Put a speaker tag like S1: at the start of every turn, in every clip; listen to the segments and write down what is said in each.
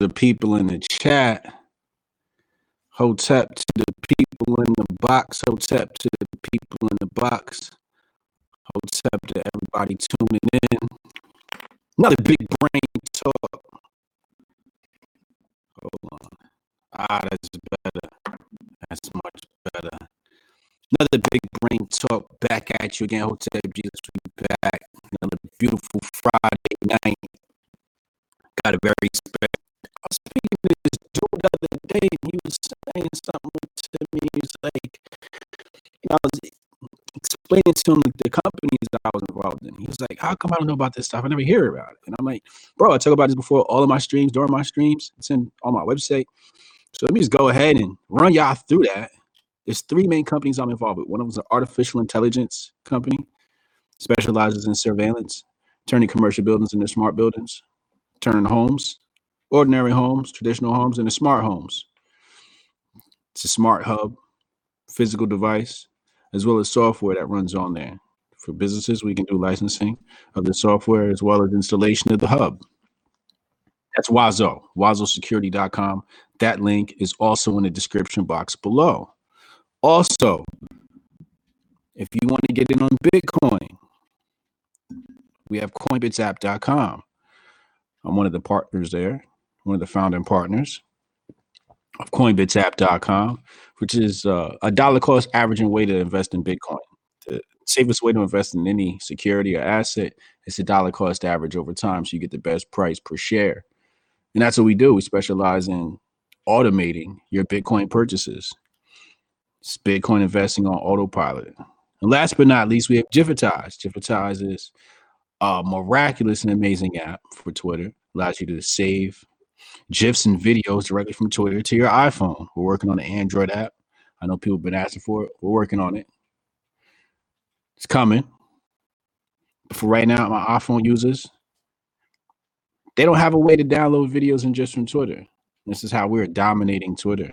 S1: the people in the chat. Hotep to the people in the box. Hotep to the people in the box. Hotep to everybody tuning in. Another big brain talk. Hold on. Ah, that's better. That's much better. Another big brain talk back at you again. Hotep Jesus, we back. Another beautiful Friday night. Got a very special. I was speaking to this dude the other day, and he was saying something to me. He was like, I was explaining to him the companies that I was involved in. He was like, "How come I don't know about this stuff? I never hear about it." And I'm like, "Bro, I talk about this before all of my streams, during my streams. It's in on my website. So let me just go ahead and run y'all through that. There's three main companies I'm involved with. One of them is an artificial intelligence company, specializes in surveillance, turning commercial buildings into smart buildings, turning homes, ordinary homes, traditional homes, and the smart homes. It's a smart hub, physical device, as well as software that runs on there. For businesses, we can do licensing of the software as well as installation of the hub. That's Wazo, wazosecurity.com. That link is also in the description box below. Also, if you want to get in on Bitcoin, we have coinbitsapp.com. I'm one of the partners there, one of the founding partners of coinbitsapp.com, which is uh, a dollar cost averaging way to invest in Bitcoin. The safest way to invest in any security or asset is a dollar cost average over time so you get the best price per share. And that's what we do. We specialize in automating your Bitcoin purchases. It's Bitcoin investing on autopilot. And last but not least, we have Gifitize. Gifitize is a miraculous and amazing app for Twitter. Allows you to save GIFs and videos directly from Twitter to your iPhone. We're working on the Android app. I know people have been asking for it. We're working on it. It's coming. But for right now, my iPhone users, they don't have a way to download videos and just from Twitter. This is how we're dominating Twitter.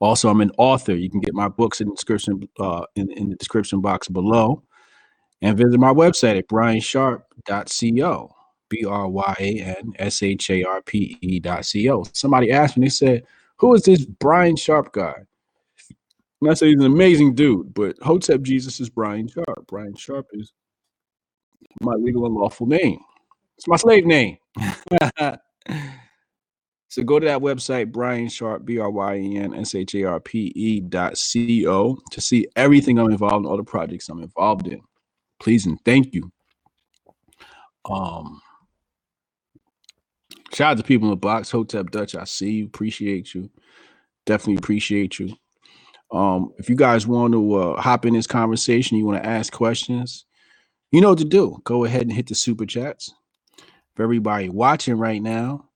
S1: Also, I'm an author. You can get my books in the description uh, in, in the description box below, and visit my website at bryansharpe.co. B R Y A N S H A R P E dot C O. Somebody asked me, they said, Who is this Bryan Sharpe guy? And I said, He's an amazing dude, but Hotep Jesus is Bryan Sharpe. Bryan Sharpe is my legal and lawful name. It's my slave name. so go to that website, Bryan Sharpe, B R Y A N S H A R P E dot C O, to see everything I'm involved in, all the projects I'm involved in. Please and thank you. Um, Shout out to people in the box. Hotep Dutch, I see you. Appreciate you. Definitely appreciate you. Um, if you guys want to uh, hop in this conversation, you want to ask questions, you know what to do. Go ahead and hit the super chats. For everybody watching right now,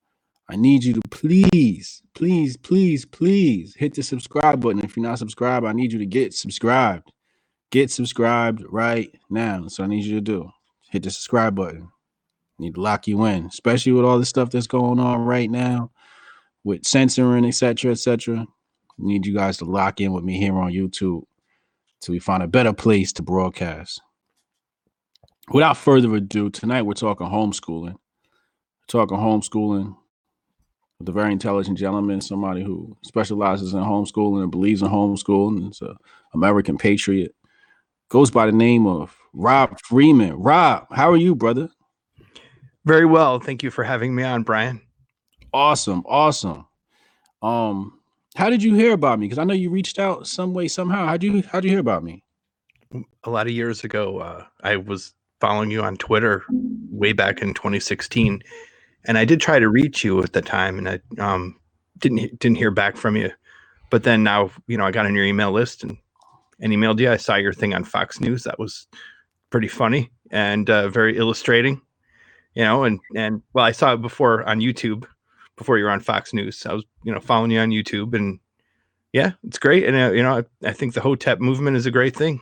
S1: I need you to please, please, please, please hit the subscribe button. If you're not subscribed, I need you to get subscribed. Get subscribed right now. So I need you to do. Hit the subscribe button. Need to lock you in, especially with all the stuff that's going on right now with censoring, etc., etc. Need you guys to lock in with me here on YouTube till we find a better place to broadcast. Without further ado, tonight we're talking homeschooling. We're talking homeschooling with a very intelligent gentleman, somebody who specializes in homeschooling and believes in homeschooling. It's an American patriot. Goes by the name of Rob Freeman. Rob, how are you, brother?
S2: Very well. Thank you for having me on, Bryan.
S1: Awesome. Awesome. Um, how did you hear about me? Because I know you reached out some way, somehow. How'd you how'd you hear about me?
S2: A lot of years ago, uh, I was following you on Twitter way back in 2016. And I did try to reach you at the time and I um, didn't didn't hear back from you. But then now, you know, I got on your email list and and emailed you. I saw your thing on Fox News. That was pretty funny and uh, very illustrating you know, and and well, I saw it before on YouTube, before you were on Fox News. I was, you know, following you on YouTube, and yeah, it's great. And uh, you know, I, I think the Hotep movement is a great thing.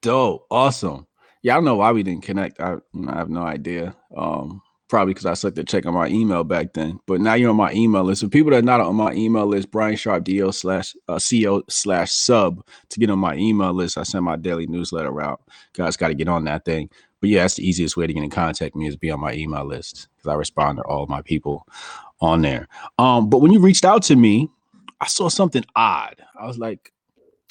S1: Dope, awesome. Yeah, I don't know why we didn't connect. I, I have no idea. Um, probably because I sucked at checking my email back then. But now you're on my email list. For people that are not on my email list, Bryan Sharpe DO slash uh, CO slash sub to get on my email list. I send my daily newsletter out. Guys got to get on that thing. But yeah, that's the easiest way to get in contact with me is be on my email list because I respond to all my people on there. Um, but when you reached out to me, I saw something odd. I was like,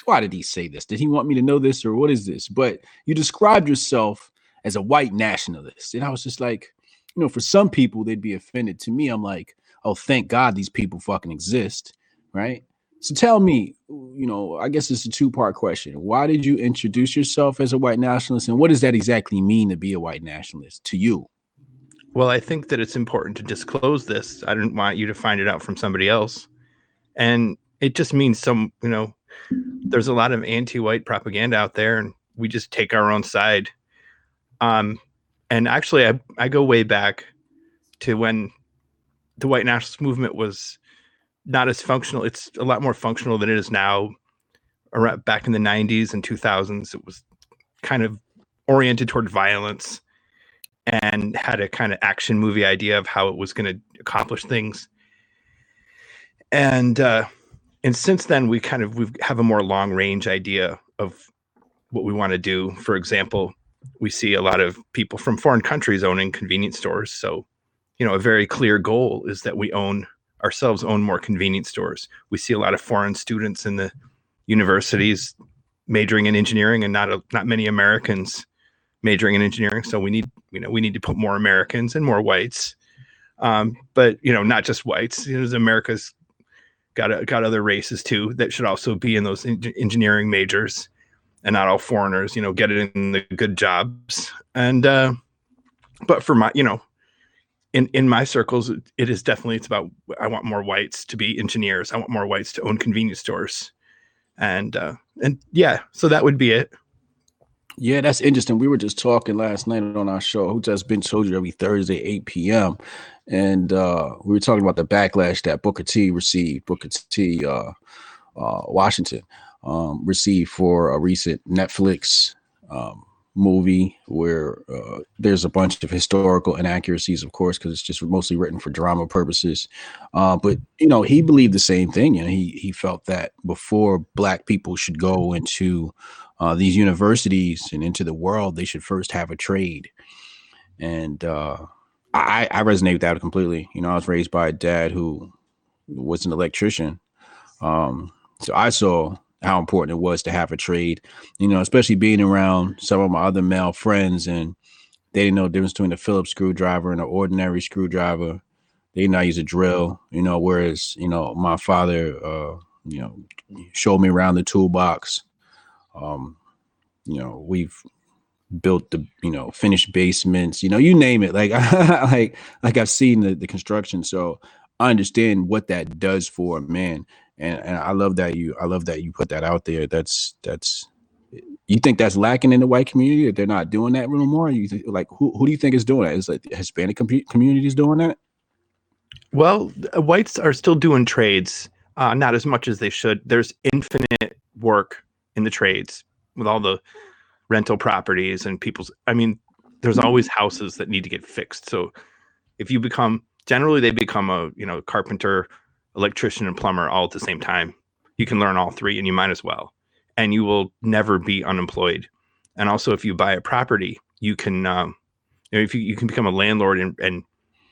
S1: why did he say this? Did he want me to know this or what is this? But you described yourself as a white nationalist. And I was just like, you know, for some people, they'd be offended. To me, I'm like, oh, thank God these people fucking exist. Right. So tell me, you know, I guess it's a two part question. Why did you introduce yourself as a white nationalist? And what does that exactly mean to be a white nationalist to you?
S2: Well, I think that it's important to disclose this. I didn't want you to find it out from somebody else. And it just means some, you know, there's a lot of anti white propaganda out there, and we just take our own side. Um, and actually, I, I go way back to when the white nationalist movement was not as functional. It's a lot more functional than it is now. Around back in the 90s and 2000s, it was kind of oriented toward violence and had a kind of action movie idea of how it was going to accomplish things. And uh, and since then, we kind of we have a more long range idea of what we want to do. For example, we see a lot of people from foreign countries owning convenience stores. So, you know, a very clear goal is that we own ourselves own more convenience stores. We see a lot of foreign students in the universities majoring in engineering and not a, not many Americans majoring in engineering. So we need, you know, we need to put more Americans and more whites. Um, but you know, not just whites. You know, America's got a, got other races too that should also be in those en- engineering majors, and not all foreigners. You know, get it in the good jobs. And uh, but for my, you know, in in my circles, it is definitely it's about I want more whites to be engineers. I want more whites to own convenience stores, and uh, and yeah, so that would be it.
S1: Yeah, that's interesting. We were just talking last night on our show, Who Just Been told you every Thursday, 8 p.m. And uh, we were talking about the backlash that Booker T received, Booker T uh, uh, Washington um, received for a recent Netflix um, movie where uh, there's a bunch of historical inaccuracies, of course, because it's just mostly written for drama purposes. Uh, but you know, he believed the same thing. You know, he he felt that before black people should go into uh, these universities and into the world, they should first have a trade. And uh, I, I resonate with that completely. You know, I was raised by a dad who was an electrician. Um, so I saw how important it was to have a trade, you know, especially being around some of my other male friends and they didn't know the difference between a Phillips screwdriver and an ordinary screwdriver. They did not know use a drill, you know, whereas, you know, my father, uh, you know, showed me around the toolbox. Um, you know, we've built the, you know, finished basements, you know, you name it. Like, like, like I've seen the, the construction. So I understand what that does for a man. And, and I love that you, I love that you put that out there. That's, that's, you think that's lacking in the white community that they're not doing that anymore? You think, like, who, who do you think is doing that? Is like Hispanic com- communities doing that?
S2: Well, whites are still doing trades, uh, not as much as they should. There's infinite work in the trades with all the rental properties and people's i mean there's mm-hmm. always houses that need to get fixed so if you become generally they become a you know carpenter electrician and plumber all at the same time. You can learn all three and you might as well. And you will never be unemployed. And also if you buy a property you can um, you if you, you can become a landlord and, and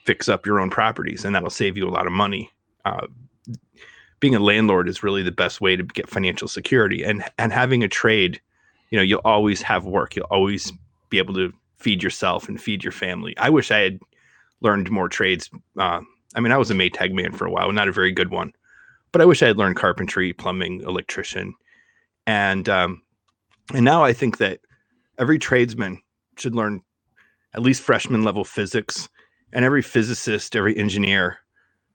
S2: fix up your own properties and that'll save you a lot of money. Uh, being a landlord is really the best way to get financial security. And and having a trade you know you'll always have work. You'll always be able to feed yourself and feed your family. I wish i had learned more trades uh, i mean i was a maytag man for a while not a very good one but i wish i had learned carpentry plumbing electrician. And um, and now i think that every tradesman should learn at least freshman level physics and every physicist every engineer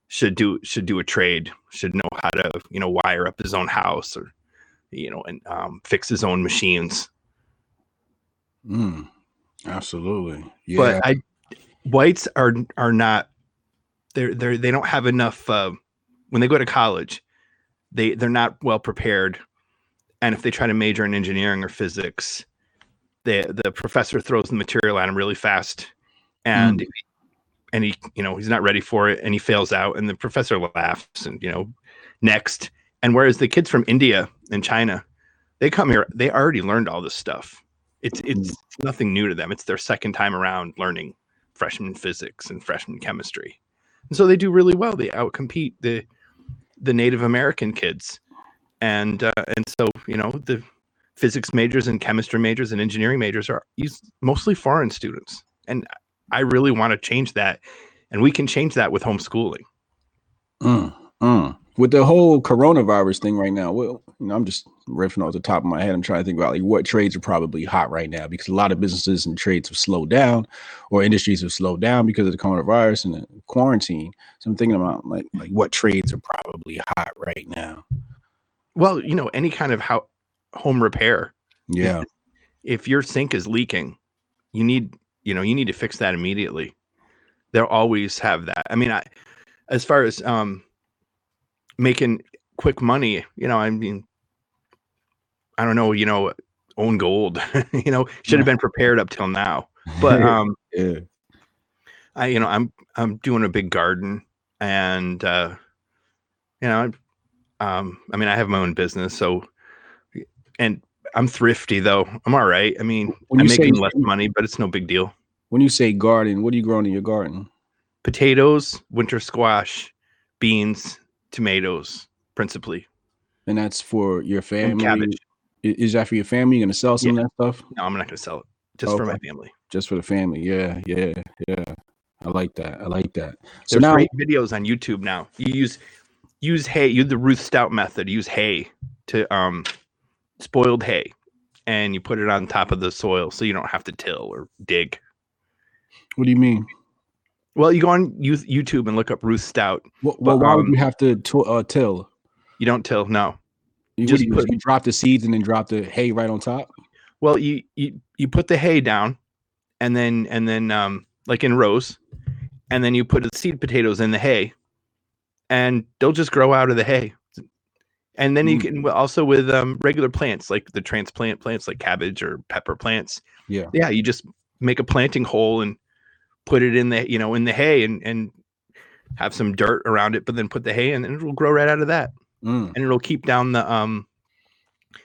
S2: should do should do a trade should know how to you know wire up his own house or you know and um, fix his own machines.
S1: Mm, absolutely.
S2: Yeah. But i whites are are not they're they're they don't have enough uh, when they go to college they they're not well prepared. And if they try to major in engineering or physics the the professor throws the material at him really fast and mm and he you know he's not ready for it and he fails out and the professor laughs and you know next. And whereas the kids from india and china they come here they already learned all this stuff. It's it's nothing new to them. It's their second time around learning freshman physics and freshman chemistry, and so they do really well. They outcompete the the Native American kids, and uh, and so you know the physics majors and chemistry majors and engineering majors are mostly foreign students, and I really want to change that, and we can change that with homeschooling.
S1: Mm, mm with the whole coronavirus thing right now, well, you know, I'm just riffing off the top of my head. I'm trying to think about like what trades are probably hot right now because a lot of businesses and trades have slowed down, or industries have slowed down because of the coronavirus and the quarantine. So I'm thinking about like like what trades are probably hot right now.
S2: Well, you know, any kind of how home repair.
S1: Yeah.
S2: If, if your sink is leaking, you need you know you need to fix that immediately. They'll always have that. I mean, I as far as um making quick money. You know, I mean, I don't know, you know, own gold, you know, should have been prepared up till now. But um yeah. I you know, I'm I'm doing a big garden and uh you know, um I mean, I have my own business, so and I'm thrifty though. I'm all right. I mean, I'm making less money, but it's no big deal.
S1: When you say garden, what are you growing in your garden?
S2: Potatoes, winter squash, beans, tomatoes principally.
S1: And that's for your family. And cabbage. Is that for your family? You're gonna sell some yeah. of that stuff?
S2: No, I'm not gonna sell it. Just okay. for my family.
S1: Just for the family. Yeah, yeah, yeah. I like that. I like that.
S2: So There's now, great videos on YouTube now. You use use hay. Use the Ruth Stout method. Use hay to um spoiled hay, and you put it on top of the soil so you don't have to till or dig.
S1: What do you mean?
S2: Well, you go on YouTube and look up Ruth Stout.
S1: Well, but, why um, would you have to t- uh, till?
S2: You don't till, no.
S1: You just put, you drop the seeds and then drop the hay right on top.
S2: Well, you you you put the hay down, and then and then um like in rows, and then you put the seed potatoes in the hay, and they'll just grow out of the hay. And then mm. you can also with um, regular plants like the transplant plants like cabbage or pepper plants.
S1: Yeah,
S2: yeah. You just make a planting hole and put it in the you know in the hay and and have some dirt around it, but then put the hay in and it'll grow right out of that, mm. and it'll keep down the um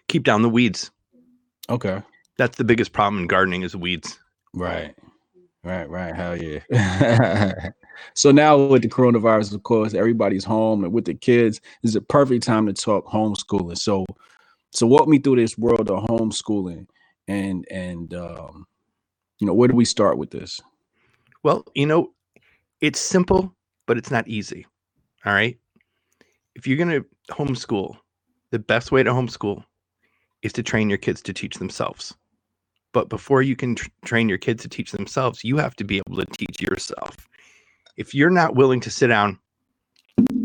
S2: keep down the weeds.
S1: Okay,
S2: that's the biggest problem in gardening is weeds.
S1: Right, right, right. Hell yeah. so now with the coronavirus, of course, everybody's home and with the kids, is a perfect time to talk homeschooling. So, so walk me through this world of homeschooling, and and um, you know, where do we start with this?
S2: Well, you know, it's simple, but it's not easy. All right. If you're going to homeschool, the best way to homeschool is to train your kids to teach themselves. But before you can tr- train your kids to teach themselves, you have to be able to teach yourself. If you're not willing to sit down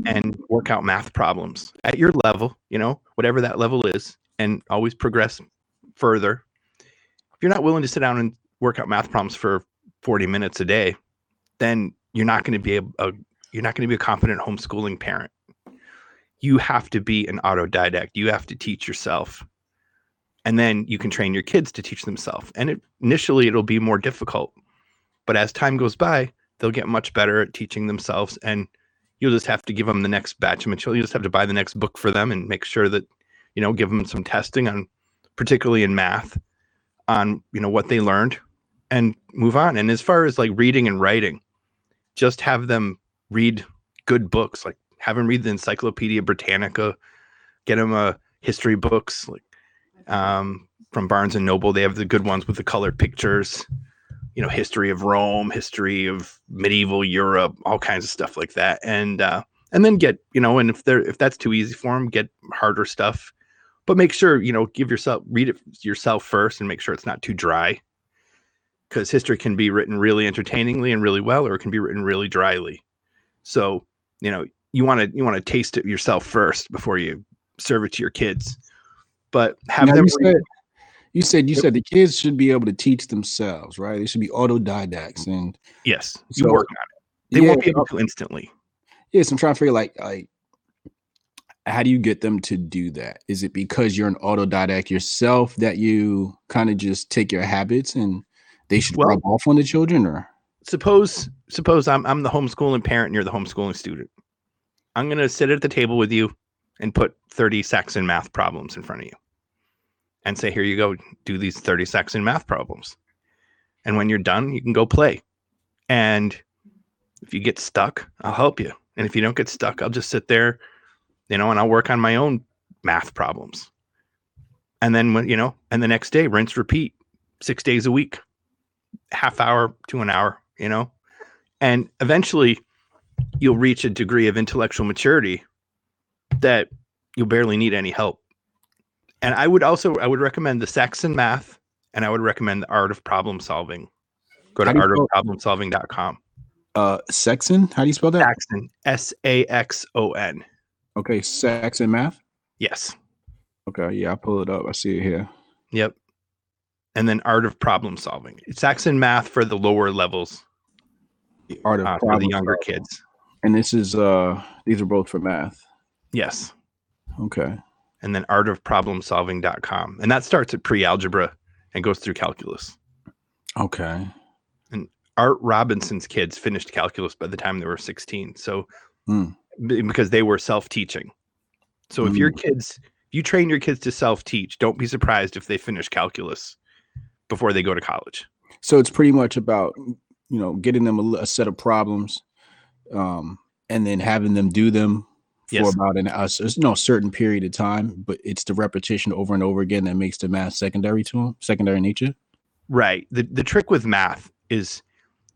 S2: and work out math problems at your level, you know, whatever that level is, and always progress further, if you're not willing to sit down and work out math problems for 40 minutes a day, then you're not going uh, to be a, a you're not going to be a competent homeschooling parent. You have to be an autodidact. You have to teach yourself. And then you can train your kids to teach themselves. And it, initially it'll be more difficult. But as time goes by, they'll get much better at teaching themselves and you'll just have to give them the next batch of material. You just have to buy the next book for them and make sure that, you know, give them some testing on particularly in math on, you know, what they learned and move on. And as far as like reading and writing, just have them read good books, like have them read the Encyclopedia Britannica, get them a history books like um, from Barnes and Noble. They have the good ones with the color pictures, you know, history of Rome, history of medieval Europe, all kinds of stuff like that. And uh, and then get you know, and if they're if that's too easy for them, get harder stuff. But make sure you know, give yourself read it yourself first, and make sure it's not too dry because history can be written really entertainingly and really well, or it can be written really dryly. So, you know, you want to you want to taste it yourself first before you serve it to your kids. But have now them.
S1: You said, you said you said the kids should be able to teach themselves, right? They should be autodidacts, mm-hmm. and
S2: yes, you so, work on it. They yeah, won't be able to instantly.
S1: Yes, I'm trying to figure like like how do you get them to do that? Is it because you're an autodidact yourself that you kind of just take your habits and they should well, rub off on the children or
S2: suppose suppose I'm I'm the homeschooling parent and you're the homeschooling student. I'm gonna sit at the table with you and put 30 Saxon math problems in front of you. and say, here you go, do these 30 Saxon math problems. And when you're done, you can go play. And if you get stuck, I'll help you. And if you don't get stuck, I'll just sit there, you know, and I'll work on my own math problems. And then when, you know, and the next day, rinse, repeat six days a week, half hour to an hour, you know, and eventually you'll reach a degree of intellectual maturity that you'll barely need any help. And I would also I would recommend the Saxon math and I would recommend the art of problem solving. Go to
S1: How do you spell-
S2: artofproblemsolving.com.
S1: Uh, Sexton. How do you spell that?
S2: Saxon, S A X O N.
S1: Okay, Saxon math.
S2: Yes.
S1: Okay, yeah, I pull it up. I see it here.
S2: Yep. And then art of problem solving. It's Saxon math for the lower levels,
S1: The art of
S2: uh, for the younger kids.
S1: And this is uh, these are both for math.
S2: Yes.
S1: Okay.
S2: And then art of problem artofproblemsolving.com. And that starts at pre-algebra and goes through calculus.
S1: Okay.
S2: And Art Robinson's kids finished calculus by the time they were 16. So
S1: Hmm.
S2: b- because they were self-teaching. So if your kids if you train your kids to self-teach, don't be surprised if they finish calculus before they go to college.
S1: So it's pretty much about you know getting them a, a set of problems, um, and then having them do them for
S2: Yes.
S1: about an uh, s- no certain period of time. But it's the repetition over and over again that makes the math secondary to them, secondary nature.
S2: Right. The the trick with math is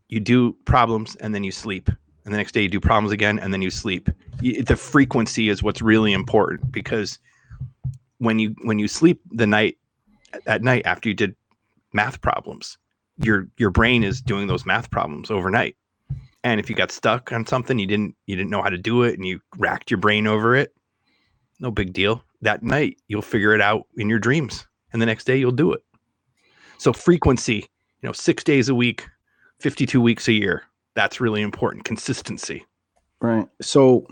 S2: you do problems and then you sleep. And the next day you do problems again and then you sleep. Y- The frequency is what's really important because when you when you sleep the night at night after you did math problems, your your brain is doing those math problems overnight. And if you got stuck on something you didn't you didn't know how to do it and you racked your brain over it, no big deal. That night you'll figure it out in your dreams and the next day you'll do it. So frequency, you know, 6 days a week, 52 weeks a year. That's really important. Consistency.
S1: Right. So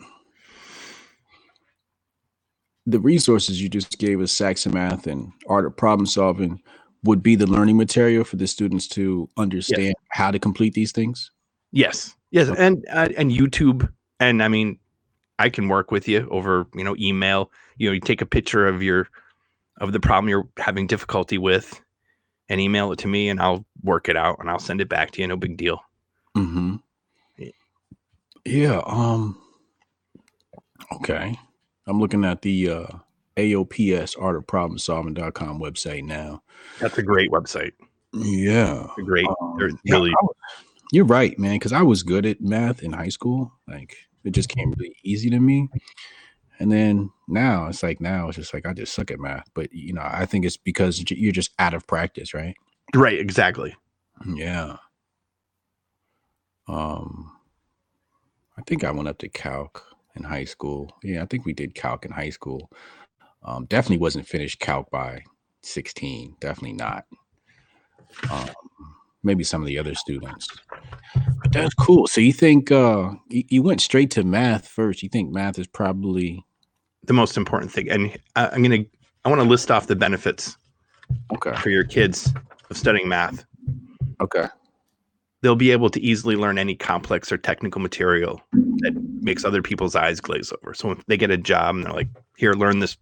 S1: the resources you just gave us, Saxon Math and Art of Problem Solving, would be the learning material for the students to understand how to complete these things.
S2: Yes. Yes, and uh, and YouTube and I mean I can work with you over, you know, email. You know, you take a picture of your of the problem you're having difficulty with and email it to me and I'll work it out and I'll send it back to you. No big deal.
S1: Mm-hmm.
S2: Yeah.
S1: Yeah. Um. Okay. I'm looking at the uh, AOPS Art of Problem Solving.com website now.
S2: That's a great website.
S1: Yeah.
S2: Great
S1: Um,
S2: they're
S1: yeah,
S2: really
S1: was- you're right, man. Because I was good at math in high school. Like it just came really easy to me. And then now it's like now it's just like I just suck at math. But you know, I think it's because you're just out of practice, right?
S2: right, exactly.
S1: Yeah. Um, I think I went up to calc in high school. Yeah, I think we did calc in high school. Um, definitely wasn't finished calc by 16. Definitely not. Um, maybe some of the other students. But that's cool. So you think uh you, you went straight to math first. You think math is probably
S2: The most important thing. And I, I'm gonna I want to list off the benefits
S1: okay.
S2: for your kids of studying math.
S1: Okay.
S2: they'll be able to easily learn any complex or technical material that makes other people's eyes glaze over. So if they get a job and they're like, "Here, learn this,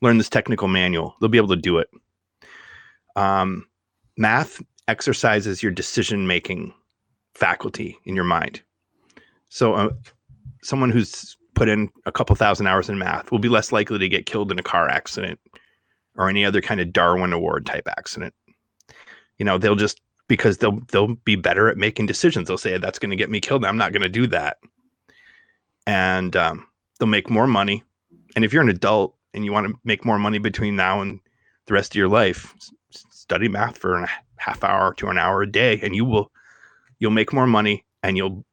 S2: learn this technical manual," they'll be able to do it. Um, math exercises your decision-making faculty in your mind. So, uh, someone who's put in a couple thousand hours in math will be less likely to get killed in a car accident or any other kind of Darwin Award type accident. You know, they'll just because they'll they'll be better at making decisions. They'll say that's going to get me killed. I'm not going to do that, and um, they'll make more money. And if you're an adult and you want to make more money between now and the rest of your life, study math for a half hour to an hour a day, and you will you'll make more money and you'll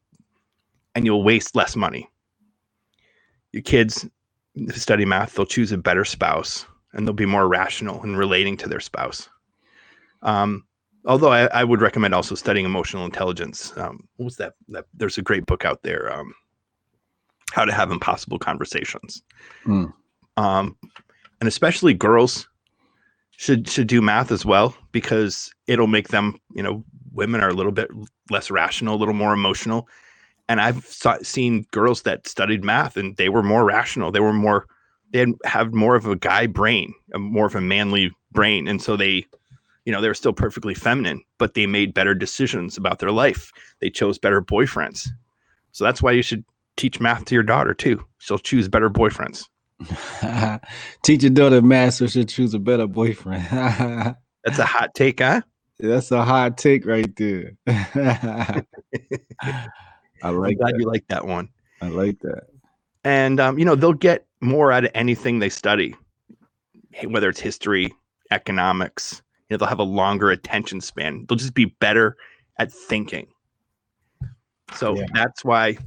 S2: and you'll waste less money. Your kids study math, they'll choose a better spouse and they'll be more rational in relating to their spouse. Um, although I, I would recommend also studying emotional intelligence. Um, what was that? that? There's a great book out there, um, How to Have Impossible Conversations.
S1: Hmm.
S2: Um, and especially girls should should do math as well because it'll make them, you know, women are a little bit less rational, a little more emotional. And I've saw, seen girls that studied math and they were more rational. They were more, they had, have more of a guy brain, a more of a manly brain. And so they you know they were still perfectly feminine but they made better decisions about their life. They chose better boyfriends. So that's why you should teach math to your daughter too. She'll choose better boyfriends
S1: Teach your daughter math so she'll choose a better boyfriend.
S2: that's a hot take huh
S1: That's a hot take right there. I
S2: i'm
S1: like
S2: glad
S1: that.
S2: you like that one
S1: I like that.
S2: and um, you know they'll get more out of anything they study whether it's history economics you know they'll have a longer attention span they'll just be better at thinking so
S1: Yeah.
S2: that's why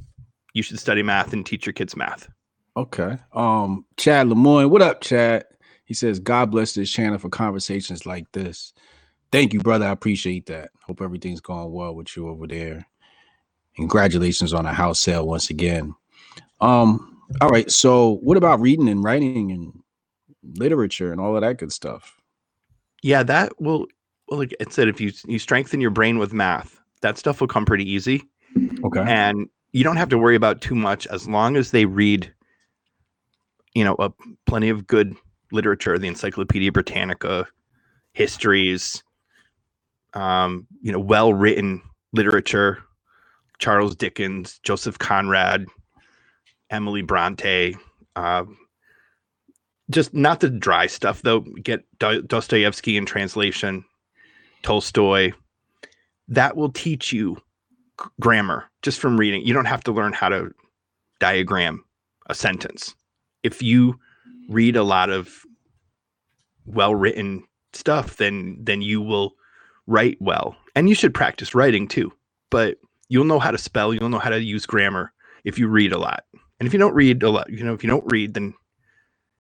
S2: you should study math and teach your kids math
S1: Okay. Um, Chad Lemoyne, what up, Chad? He says, God bless this channel for conversations like this. Thank you, brother. I appreciate that. Hope everything's going well with you over there. Congratulations on a house sale once again. Um, all right. So what about reading and writing and literature and all of that good stuff?
S2: yeah that will well like it said if you you strengthen your brain with math that stuff will come pretty easy
S1: Okay.
S2: and you don't have to worry about too much as long as they read you know a, plenty of good literature the encyclopedia britannica histories um you know well written literature charles dickens joseph conrad emily bronte um just not the dry stuff though get Do- dostoevsky in translation tolstoy that will teach you grammar just from reading. You don't have to learn how to diagram a sentence. If you read a lot of well-written stuff, then then you will write well. And you should practice writing too. But you'll know how to spell, you'll know how to use grammar if you read a lot. And if you don't read a lot, you know, if you don't read then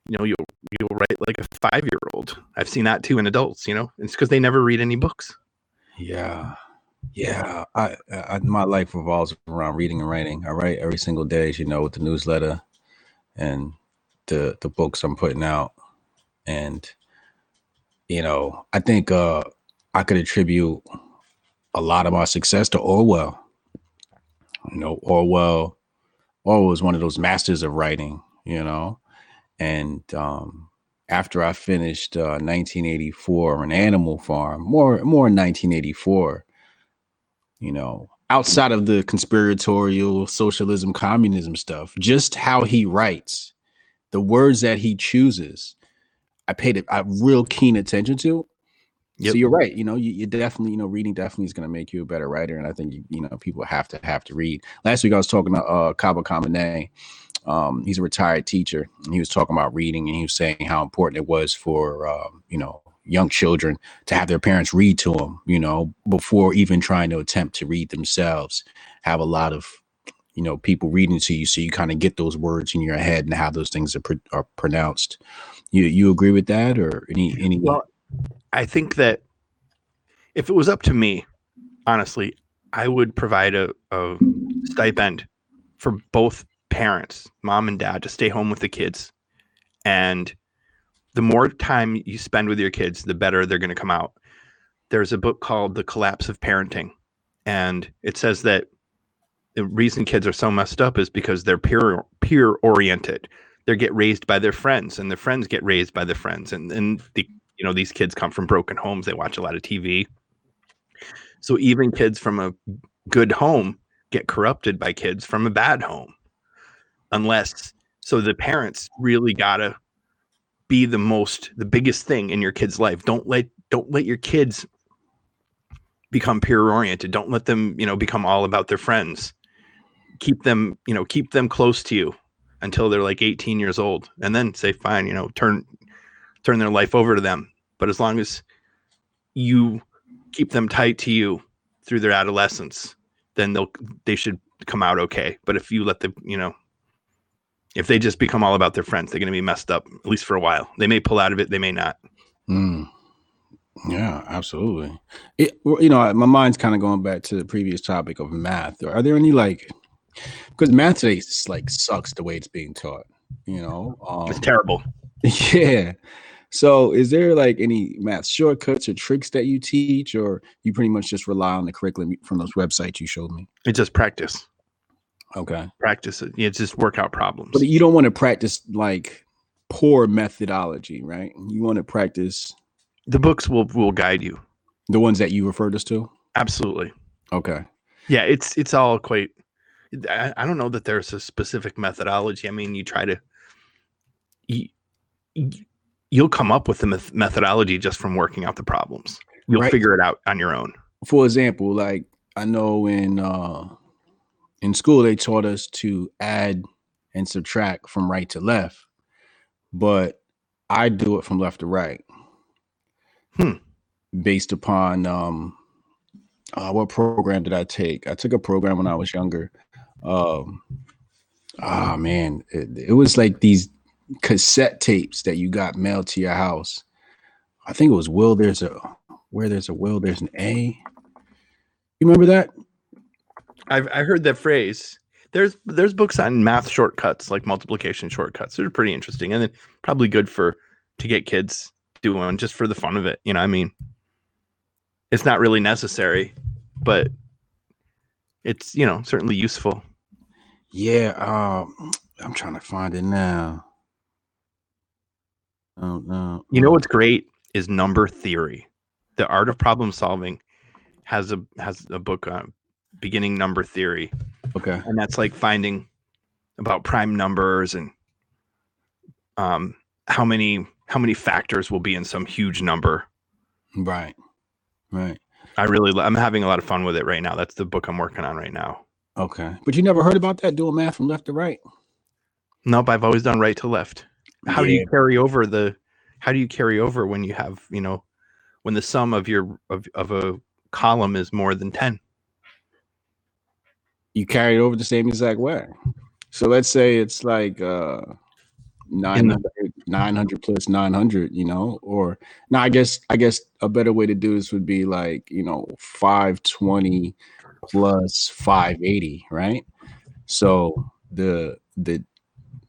S2: you know, you'll you'll write like a 5-year-old. I've seen that too in adults, you know. It's because they never read any books.
S1: Yeah. Yeah. I, I my life revolves around reading and writing. I write every single day, as you know, with the newsletter and the the books I'm putting out. And you know, I think uh I could attribute a lot of my success to Orwell. You know, Orwell Orwell was one of those masters of writing, you know. And um after I finished uh, 1984 an Animal Farm, more more in 1984, you know, outside of the conspiratorial socialism communism stuff, just how he writes, the words that he chooses, I paid a, a real keen attention to.
S2: Yep.
S1: So you're right. You know, you, you definitely, you know, reading definitely is going to make you a better writer, and I think you, you know people have to have to read. Last week I was talking to uh, Kaba Kamene. Um, he's a retired teacher, and he was talking about reading, and he was saying how important it was for um, you know young children to have their parents read to them. You know, before even trying to attempt to read themselves. Have a lot of you know people reading to you, so you kind of get those words in your head and how those things are, are pronounced. You you agree with that, or any any?
S2: Well, I think that if it was up to me, honestly, I would provide a, a stipend for both parents, mom and dad, to stay home with the kids. And the more time you spend with your kids, the better they're going to come out. There's a book called The Collapse of Parenting. And it says that the reason kids are so messed up is because they're peer peer oriented. They get raised by their friends, and their friends get raised by their friends, and and the you know these kids come from broken homes. They watch a lot of TV, so even kids from a good home get corrupted by kids from a bad home, unless so the parents really gotta be the most the biggest thing in your kid's life. Don't let don't let your kids become peer oriented. Don't let them you know become all about their friends keep them you know keep them close to you until they're like 18 years old and then say fine you know turn turn their life over to them but as long as you keep them tight to you through their adolescence then they'll they should come out okay but if you let them you know if they just become all about their friends they're going to be messed up at least for a while they may pull out of it they may not
S1: Mm. Yeah, absolutely. It, you know, my mind's kind of going back to the previous topic of math. Are there any like, because math today is like sucks the way it's being taught. You know, um,
S2: it's terrible
S1: yeah. So, is there like any math shortcuts or tricks that you teach, or you pretty much just rely on the curriculum from those websites you showed me?
S2: it's just practice
S1: Okay,
S2: practice it it's just workout problems
S1: but you don't want to practice like poor methodology, right? You want to practice
S2: the books will will guide you.
S1: The ones that you referred us to.
S2: Absolutely.
S1: Okay.
S2: Yeah, it's it's all quite. I, I don't know that there's a specific methodology. I mean, you try to. You, you'll come up with the meth- methodology just from working out the problems. You'll
S1: Right.
S2: figure it out on your own.
S1: For example, like I know in uh in school they taught us to add and subtract from right to left, but I do it from left to right.
S2: Hmm.
S1: Based upon um uh, what program did I take? I took a program when I was younger. Um ah man, it, it was like these cassette tapes that you got mailed to your house. I think it was Will There's a Where There's a Will, There's an A. You remember that?
S2: I've I heard that phrase. There's there's books on math shortcuts, like multiplication shortcuts. They're pretty interesting, and then probably good for to get kids doing just for the fun of it. You know, I mean, it's not really necessary, but it's you know certainly useful.
S1: Yeah, um, I'm trying to find it now. Oh no.
S2: You know what's great is number theory. The art of problem solving has a has a book on beginning number theory,
S1: Okay.
S2: and that's like finding about prime numbers and um how many how many factors will be in some huge number.
S1: Right. Right.
S2: I really I'm having a lot of fun with it right now. That's the book I'm working on right now.
S1: Okay. But you never heard about that doing math from left to right?
S2: Nope, I've always done right to left. How do you carry over the how do you carry over when you have, you know, when the sum of your of, of a column is more than 10?
S1: You carry it over the same exact way. So let's say it's like uh 900, 900 plus 900, you know, or now I guess I guess a better way to do this would be like, you know, 520 plus 580, right? So the the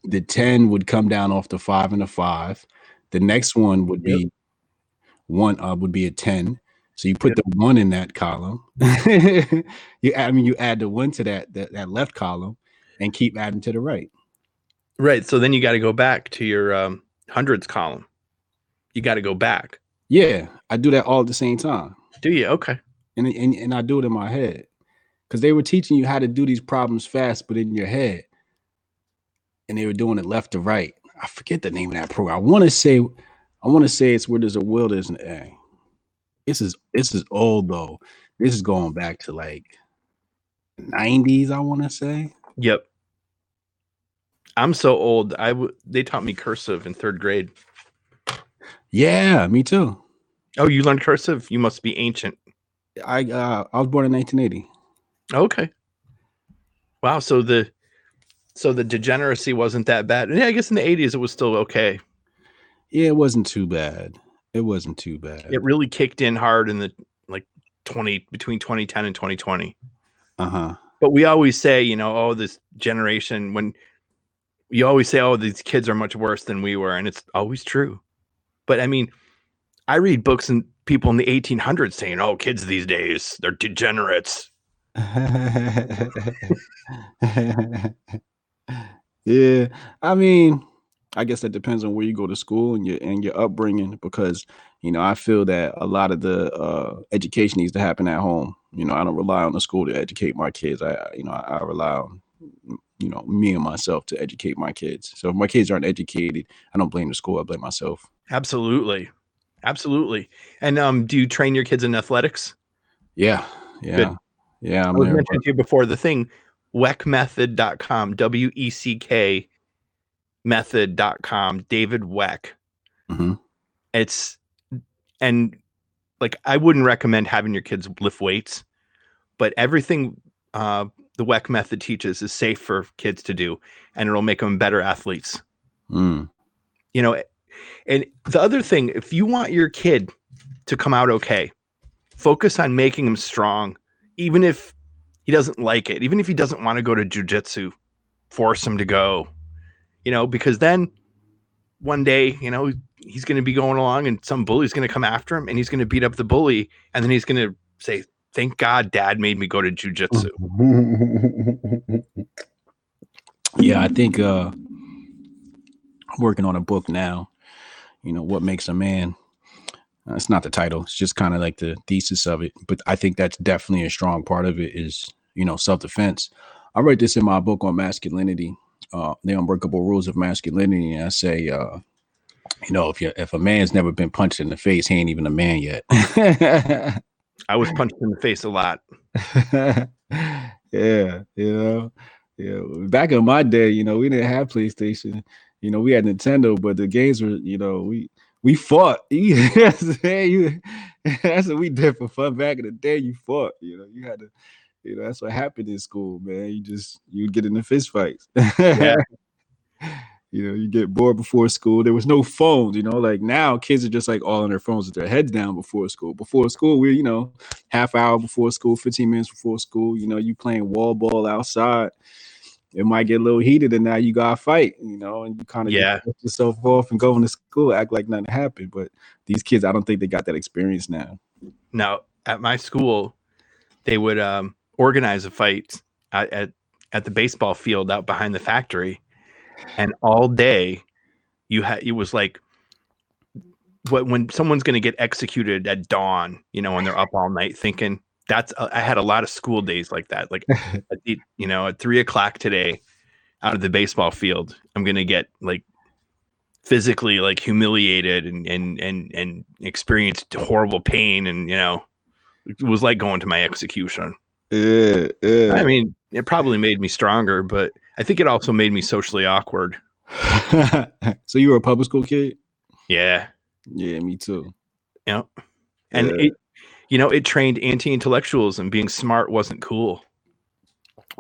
S1: the 10 would come down off the 5 and the 5. The next one would
S2: Yep.
S1: be one uh would be a 10. So you put the one in that column. you add, I mean you add the one to that, that that left column and keep adding to the right.
S2: Right. So then you got to go back to your um, hundreds column. You got to go back.
S1: Yeah, I do that all at the same time.
S2: Do you? Okay.
S1: And and, and I do it in my head. Because they were teaching you how to do these problems fast, but in your head. And they were doing it left to right. I forget the name of that program. I want to say, I want to say it's where there's a will, there's an A. This is this is old though. This is going back to like 90s, I want to say.
S2: Yep. I'm so old. I w- they taught me cursive in third grade.
S1: Yeah, me too.
S2: Oh, you learned cursive? You must be ancient.
S1: I uh, I was born in 1980.
S2: Okay. Wow. So the so the degeneracy wasn't that bad. Yeah, I guess in the 80s it was still okay.
S1: Yeah, it wasn't too bad. It wasn't too bad.
S2: It really kicked in hard in the like 20 between 2010 and 2020.
S1: Uh-huh.
S2: But we always say, you know, oh, this generation when you always say, oh, these kids are much worse than we were, and it's always true. But I mean, I read books and people in the 1800s saying, oh, kids these days, they're degenerates.
S1: yeah, I mean, I guess that depends on where you go to school and your and your upbringing because you know I feel that a lot of the uh, education needs to happen at home. You know, I don't rely on the school to educate my kids. I you know I, I rely on you know me and myself to educate my kids. So if my kids aren't educated, I don't blame the school. I blame myself.
S2: Absolutely. Absolutely. And um, do you train your kids in athletics?
S1: Yeah, yeah, yeah.
S2: I
S1: I'm
S2: was
S1: there.
S2: mentioning to you before the thing, weckmethod.com, W E C K method.com, David Weck.
S1: Mhm.
S2: It's and like I wouldn't recommend having your kids lift weights, but everything uh, the Weck method teaches is safe for kids to do, and it'll make them better athletes.
S1: Mm.
S2: You know, and the other thing, if you want your kid to come out okay, focus on making him strong, even if he doesn't like it, even if he doesn't want to go to jujitsu, force him to go. You know, because then one day, you know, he's going to be going along and some bully's going to come after him and he's going to beat up the bully and then he's going to say, "Thank God dad made me go to jujitsu."
S1: yeah, I think uh I'm working on a book now. You know, what makes a man. That's not the title. It's just kind of like the thesis of it. But I think that's definitely a strong part of it is, you know, self-defense. I write this in my book on masculinity, uh, the unbreakable rules of masculinity. And I say, uh, you know, if you if a man's never been punched in the face, he ain't even a man yet.
S2: I was punched in the face a lot.
S1: yeah, you know, yeah. Back in my day, you know, we didn't have PlayStation. You know, we had Nintendo, but the games were, you know, we we fought. that's what we did for fun back in the day. You fought. You know, you had to. You know, that's what happened in school, man. You just you would get in the fist fights. Yeah. you know, you get bored before school. There was no phones, you know, like now kids are just like all on their phones with their heads down before school. Before school, we're, you know, half hour before school, 15 minutes before school, you know, you playing wall ball outside. It might get a little heated, and now you gotta fight, you know, and you kind of
S2: yeah
S1: get yourself off and go into school, act like nothing happened. But these kids, I don't think they got that experience now.
S2: Now, at my school, they would um, organize a fight at, at at the baseball field out behind the factory and all day you had it was like what when someone's going to get executed at dawn you know when they're up all night thinking that's uh, i had a lot of school days like that like you know at three o'clock today out of the baseball field i'm going to get like physically like humiliated and and and and experienced horrible pain and you know it was like going to my execution
S1: yeah, yeah.
S2: i mean it probably made me stronger but I think it also made me socially awkward.
S1: so you were a public school kid?
S2: Yeah.
S1: Yeah, me too.
S2: Yep. And yeah. it you know, it trained anti-intellectuals and being smart wasn't cool.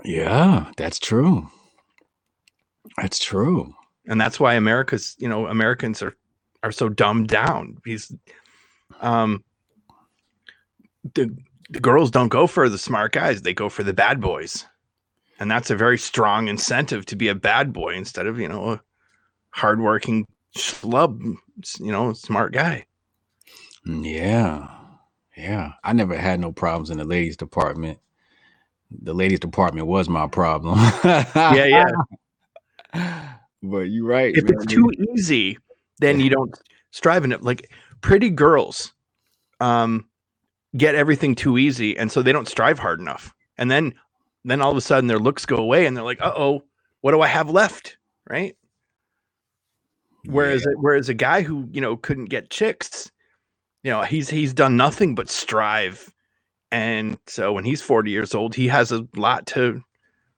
S1: Yeah, that's true. That's true.
S2: And that's why America's, you know, Americans are are so dumbed down. Because um the the girls don't go for the smart guys, they go for the bad boys and that's a very strong incentive to be a bad boy instead of you know a hardworking schlub, you know, smart guy.
S1: Yeah, yeah. I never had no problems in the ladies department. The ladies department was my problem.
S2: yeah, yeah.
S1: But you're right.
S2: If man. it's too easy, then you don't strive in it. Like pretty girls, um, get everything too easy, and so they don't strive hard enough. And then then all of a sudden their looks go away and they're like, uh oh, what do I have left? Right. Whereas yeah. whereas a guy who, you know, couldn't get chicks, you know, he's he's done nothing but strive. And so when he's 40 years old, he has a lot to,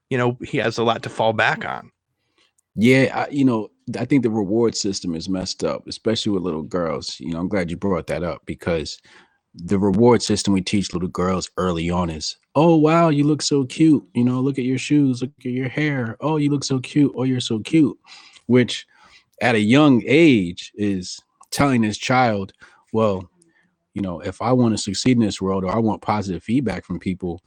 S2: you know, he has a lot to fall back on.
S1: Yeah, I, you know, I think the reward system is messed up, especially with little girls. You know, I'm glad you brought that up because the reward system we teach little girls early on is oh wow you look so cute you know look at your shoes look at your hair oh you look so cute oh you're so cute which at a young age is telling this child well you know if i want to succeed in this world or i want positive feedback from people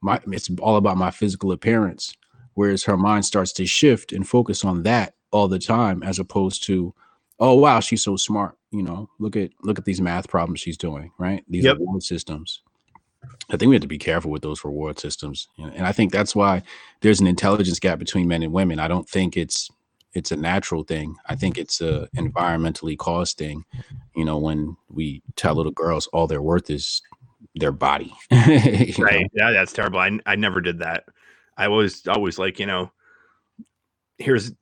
S1: my it's all about my physical appearance whereas her mind starts to shift and focus on that all the time as opposed to oh wow she's so smart you know? Look at look at these math problems she's doing right? These yep. reward systems. I think we have to be careful with those reward systems and i think that's why there's an intelligence gap between men and women. I don't think it's it's a natural thing i think it's a environmentally caused thing you know when we tell little girls all their worth is their body
S2: right know? yeah that's terrible I, I never did that i was always like you know here's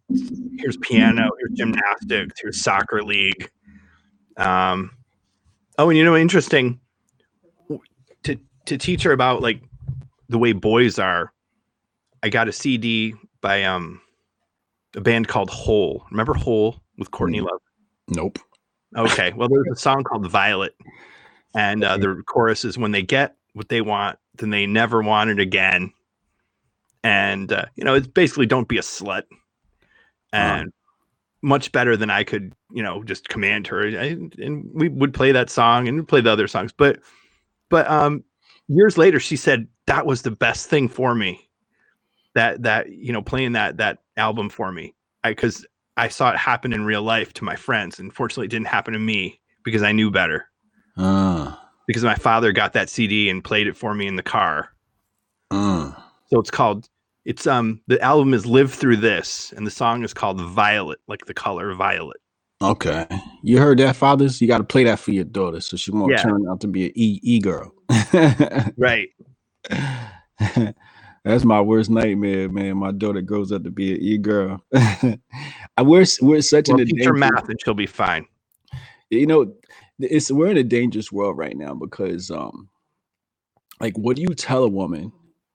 S2: here's piano, here's gymnastics, here's soccer league. Um, oh, and you know, interesting to to teach her about like the way boys are. I got a CD by um a band called Hole. Remember Hole with Courtney Love?
S1: Nope.
S2: Okay. Well, there's a song called Violet, and uh, the chorus is when they get what they want, then they never want it again. And uh, you know, it's basically don't be a slut and um, much better than I could, you know, just command her. I, and we would play that song and play the other songs. But, but um, years later, she said that was the best thing for me. That that you know, playing that that album for me, because I, I saw it happen in real life to my friends. and fortunately, it didn't happen to me because I knew better.
S1: Uh,
S2: because my father got that CD and played it for me in the car.
S1: Uh,
S2: so it's called it's um the album is live through this and the song is called violet like the color violet
S1: Okay, you heard that, fathers. You got to play that for your daughter, so she won't
S2: Yeah.
S1: turn out to be an e e girl.
S2: Right.
S1: That's my worst nightmare, man. My daughter grows up to be an e girl. I we're we're such
S2: Well,
S1: an
S2: teach math and she'll be fine.
S1: you know it's we're in a dangerous world right now because um like what do you tell a woman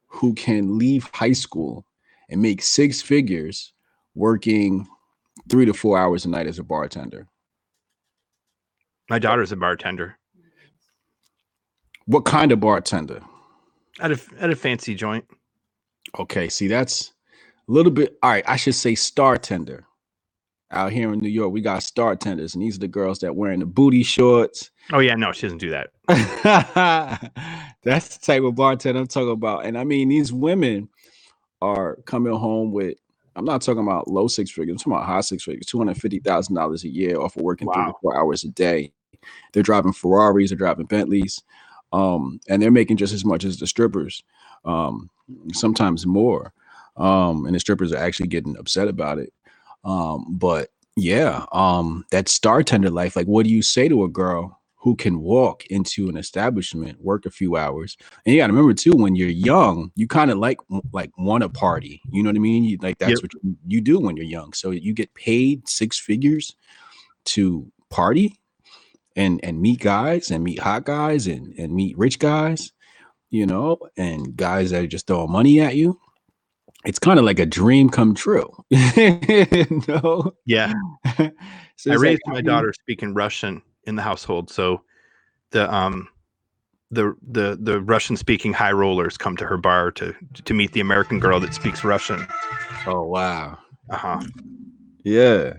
S1: who can leave high school and make six figures working three to four hours a night as a bartender
S2: My daughter's a bartender
S1: what kind of bartender
S2: at a at a fancy joint.
S1: Okay see that's a little bit all right i should say star tender out here in new york we got star tenders and these are the girls that wearing the booty shorts
S2: Oh yeah, no, she doesn't do that.
S1: That's the type of bartender I'm talking about. And I mean, these women are coming home with, I'm not talking about low six figures, I'm talking about high six figures, $250,000 a year off of working three to four hours a day. They're driving Ferraris, they're driving Bentleys, um, and they're making just as much as the strippers, um, sometimes more. Um, and the strippers are actually getting upset about it. Um, but yeah, um, that star tender life, like, what do you say to a girl who can walk into an establishment, work a few hours. And you got to remember too, when you're young, you kind of like like want a party. You know what I mean? You, like that's
S2: Yep.
S1: what you, you do when you're young. So you get paid six figures to party and and meet guys and meet hot guys and and meet rich guys, you know, and guys that are just throwing money at you. It's kind of like a dream come true. no.
S2: Yeah,
S1: So
S2: I
S1: it's like,
S2: raised my
S1: do you-
S2: daughter speaking Russian in the household, so the um the the the Russian speaking high rollers come to her bar to to meet the American girl that speaks Russian.
S1: Oh wow.
S2: Uh huh.
S1: Yeah.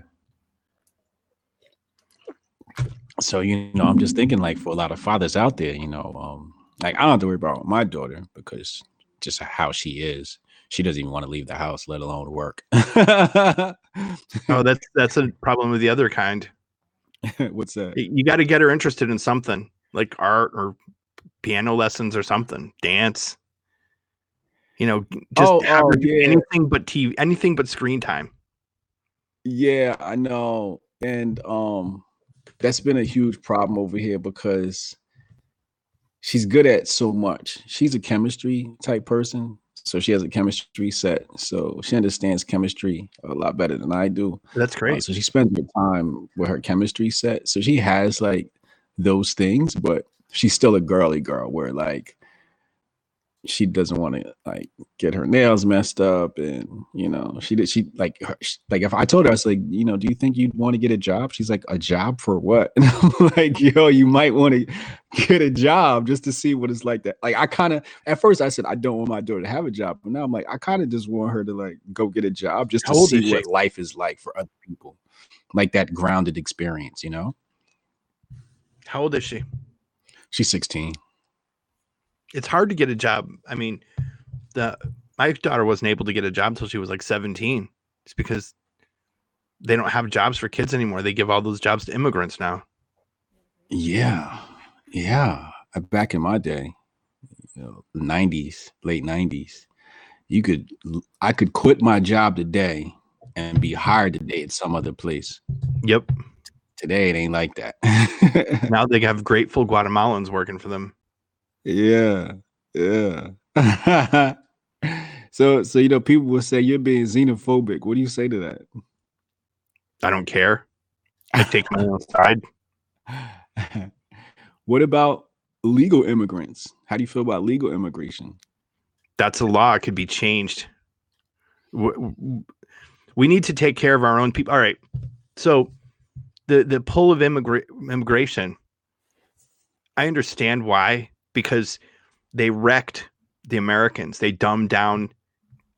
S1: So you know, I'm just thinking like for a lot of fathers out there, you know, um, like I don't have to worry about my daughter because just how she is, she doesn't even want to leave the house, let alone work.
S2: Oh, that's that's a problem with the other kind.
S1: What's that?
S2: You got to get her interested in something like art or piano lessons or something, dance. You know, just
S1: Oh, oh, yeah.
S2: anything but TV, anything but screen time.
S1: Yeah, I know. And um that's been a huge problem over here because she's good at so much. She's a chemistry type person. So she has a chemistry set. So she understands chemistry a lot better than I do.
S2: That's
S1: Uh,
S2: great.
S1: so she spends her time with her chemistry set. So she has like those things, but she's still a girly girl where like she doesn't want to like get her nails messed up and you know she did she like her, sh- like if I told her I was like you know do you think you'd want to get a job? She's like a job for what? And I'm like yo you might want to get a job just to see what it's like that like I kind of at first I said I don't want my daughter to have a job but now I'm like I kind of just want her to like go get a job just to see what life is like for other people like that grounded experience you know?
S2: How old is she?
S1: she's 16
S2: It's hard to get a job. I mean, the my daughter wasn't able to get a job until she was like 17. It's because they don't have jobs for kids anymore. They give all those jobs to immigrants now.
S1: Yeah, yeah. Uh, Back in my day, you know, nineties, late nineties, you could, I could quit my job today and be hired today at some other place.
S2: Yep.
S1: Today, it ain't like that.
S2: Now they have grateful Guatemalans working for them.
S1: Yeah, yeah. so, so you know, people will say you're being xenophobic. What do you say to that?
S2: I don't care. I take my own side.
S1: what about legal immigrants? How do you feel about legal immigration?
S2: That's a law. It could be changed. We need to take care of our own people. All right. So the the pull of immigra- immigration, I understand why because they wrecked the Americans. They dumbed down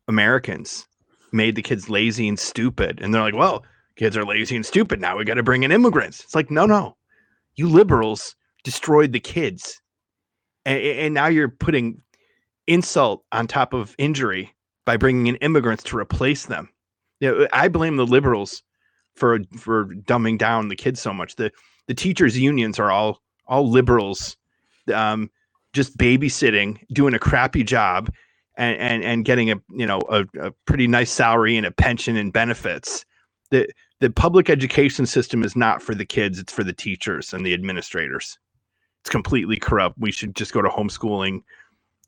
S2: Americans, made the kids lazy and stupid. And they're like, well, kids are lazy and stupid. Now we got to bring in immigrants. It's like, no, no. You liberals destroyed the kids. And, and now you're putting insult on top of injury by bringing in immigrants to replace them. You know, I blame the liberals for for dumbing down the kids so much. The the teachers unions are all all liberals, um, just babysitting, doing a crappy job, and and and getting a you know a, a pretty nice salary and a pension and benefits, the the public education system is not for the kids; it's for the teachers and the administrators. It's completely corrupt. We should just go to homeschooling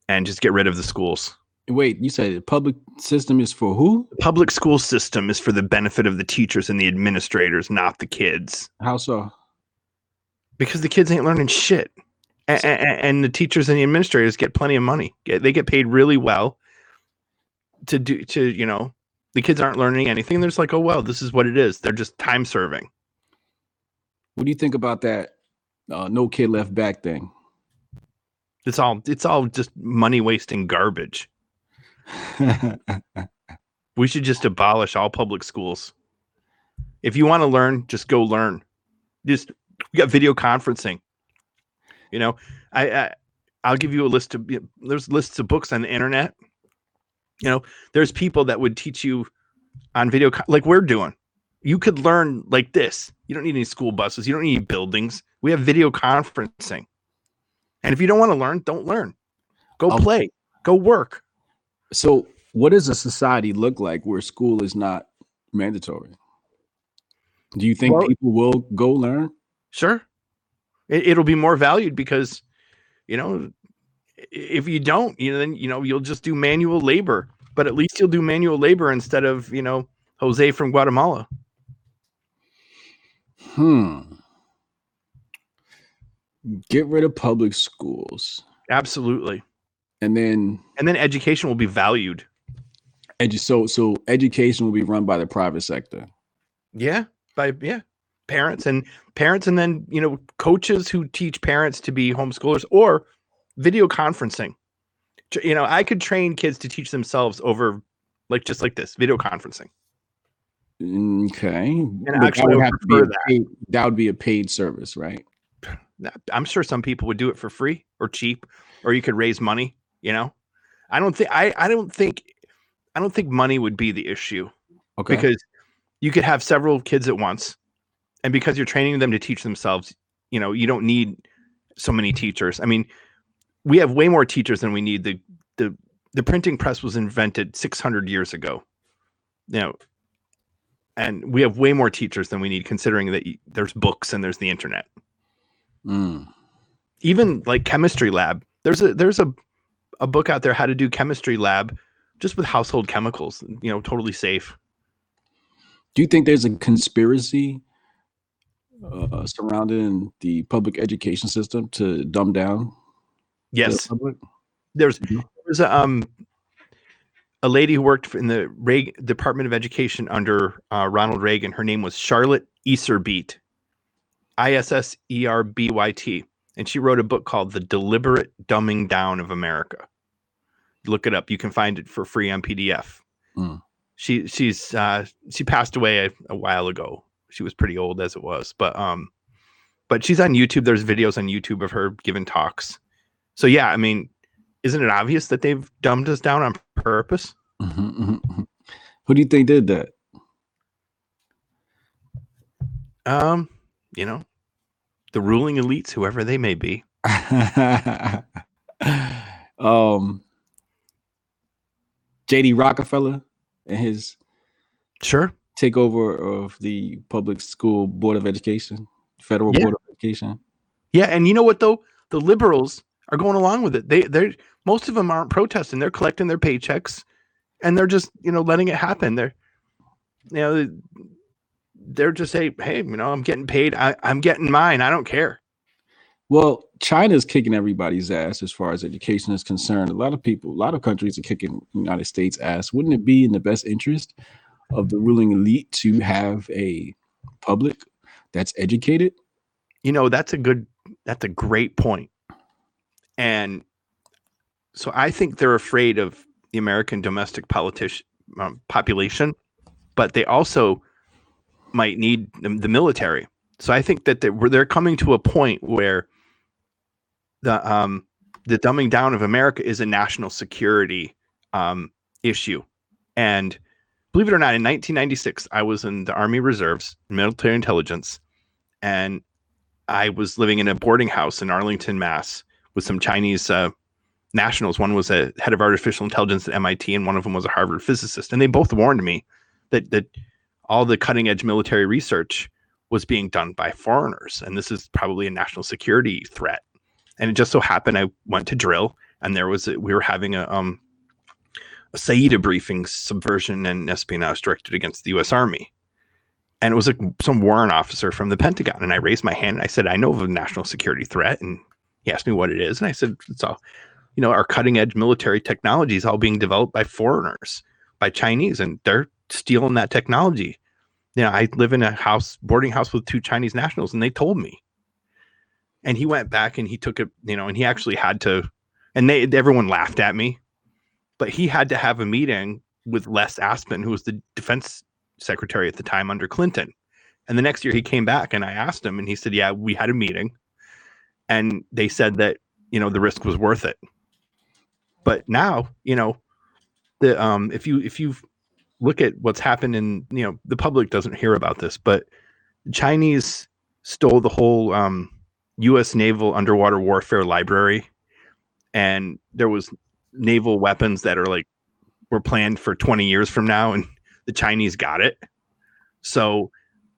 S2: and just get rid of the schools.
S1: Wait, you said the public system is for who?
S2: The public school system is for the benefit of the teachers and the administrators, not the kids.
S1: How so?
S2: Because the kids ain't learning shit. And, and, the teachers and the administrators get plenty of money. They get paid really well to do to you know the kids aren't learning anything. They're just like, oh well, this is what it is. They're just time serving.
S1: What do you think about that? Uh, no kid left back thing.
S2: It's all it's all just money wasting garbage. we should just abolish all public schools. If you want to learn, just go learn. Just we got video conferencing. You know, I, I I'll give you a list of you know, there's lists of books on the internet. You know there's people that would teach you on video like we're doing. You could learn like this. You don't need any school buses. You don't need buildings. We have video conferencing. And if you don't want to learn don't learn. Go I'll, play. Go work.
S1: So what does a society look like where school is not mandatory? Do you think well, people will go learn?
S2: Sure it, it'll be more valued because you know if you don't, you know, then you know you'll just do manual labor. But at least you'll do manual labor instead of you know Jose from Guatemala.
S1: Hmm. Get rid of public schools.
S2: Absolutely.
S1: And then
S2: and then education will be valued.
S1: Edu- so so education will be run by the private sector.
S2: Yeah, by yeah, parents and parents and then, you know, coaches who teach parents to be homeschoolers or video conferencing. You know, I could train kids to teach themselves over like just like this video conferencing.
S1: Okay. And actually, that would, that. Paid, that would be a paid service, right?
S2: I'm sure some people would do it for free or cheap, or you could raise money. You know, I don't think I I don't think I don't think money would be the issue. Okay. Because you could have several kids at once, and because you're training them to teach themselves, you know, you don't need so many teachers. I mean, we have way more teachers than we need. The the the printing press was invented 600 years ago. You know, and we have way more teachers than we need, considering that there's books and there's the internet. Mm. Even like chemistry lab, there's a there's a a book out there how to do chemistry lab just with household chemicals. You know, totally safe.
S1: Do you think there's a conspiracy uh, surrounding the public education system to dumb down
S2: Yes. The there's mm-hmm. there's a um a lady who worked in the Reagan, Department of Education under uh, Ronald Reagan. Her name was Charlotte Isserbyt, I S S E R B Y T, and she wrote a book called "The Deliberate Dumbing Down of America." Look it up. You can find it for free on PDF. Mm. She she's uh, she passed away a, a while ago. She was pretty old as it was, but um, but she's on YouTube. There's videos on YouTube of her giving talks so yeah, I mean, isn't it obvious that they've dumbed us down on purpose? Mm-hmm,
S1: mm-hmm. mm-hmm. Who do you think did that?
S2: Um, you know, the ruling elites, whoever they may be.
S1: um, J.D. Rockefeller and his
S2: sure
S1: takeover of the public school board of education, federal yeah. board of education.
S2: Yeah, and you know what though, the liberals are going along with it. They they're most of them aren't protesting. They're collecting their paychecks and they're just, you know, letting it happen. They're you know, they're just say, hey, you know, I'm getting paid. I, I'm getting mine. I don't care.
S1: Well, China's kicking everybody's ass as far as education is concerned. A lot of people, a lot of countries are kicking United States ass. Wouldn't it be in the best interest of the ruling elite to have a public that's educated?
S2: You know, that's a good that's a great point. And so I think they're afraid of the American domestic politician um, population, but they also might need the, military. So I think that they're, they're coming to a point where the um, the dumbing down of America is a national security um, issue. And believe it or not, in 1996, I was in the Army Reserves, military intelligence, and I was living in a boarding house in Arlington, Mass with some Chinese uh, nationals. One was a head of artificial intelligence at MIT, and one of them was a Harvard physicist. And they both warned me that that all the cutting edge military research was being done by foreigners, and this is probably a national security threat. And it just so happened I went to drill, and there was a, we were having a um SAEDA briefing, subversion and espionage directed against the U.S. Army, and it was a, some warrant officer from the Pentagon. And I raised my hand and I said, "I know of a national security threat," and he asked me what it is, and I said, "It's all." You know, our cutting edge military technology is all being developed by foreigners, by Chinese, and they're stealing that technology. You know, I live in a house, boarding house with two Chinese nationals, and they told me. And he went back and he took it, you know, and he actually had to, and they everyone laughed at me, but he had to have a meeting with Les Aspin, who was the defense secretary at the time under Clinton. And the next year he came back and I asked him, and he said, Yeah, we had a meeting. And they said that, you know, the risk was worth it. But now, you know, the um if you if you look at what's happened in, you know, the public doesn't hear about this, but the Chinese stole the whole um US naval underwater warfare library and there was naval weapons that are like were planned for 20 years from now and the Chinese got it. So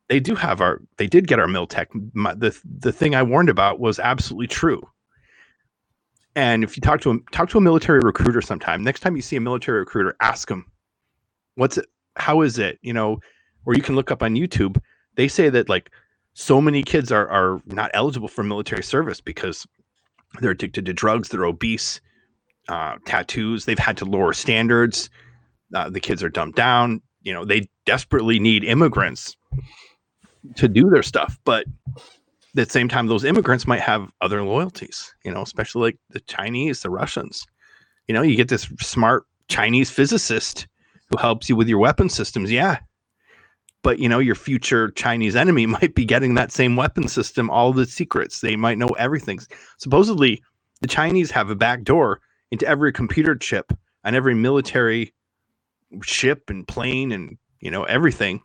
S2: they do have our they did get our Miltech. My, the the thing I warned about was absolutely true. And if you talk to him, talk to a military recruiter sometime. Next time you see a military recruiter, ask them, "What's it? How is it?" You know, or you can look up on YouTube. They say that like so many kids are are not eligible for military service because they're addicted to drugs, they're obese, uh, tattoos. They've had to lower standards. Uh, the kids are dumbed down. You know, they desperately need immigrants to do their stuff, but at the same time, those immigrants might have other loyalties, you know, especially like the Chinese, the Russians. You know, you get this smart Chinese physicist who helps you with your weapon systems. Yeah. But, you know, your future Chinese enemy might be getting that same weapon system, all the secrets. They might know everything. Supposedly, the Chinese have a back door into every computer chip on every military ship and plane and, you know, everything.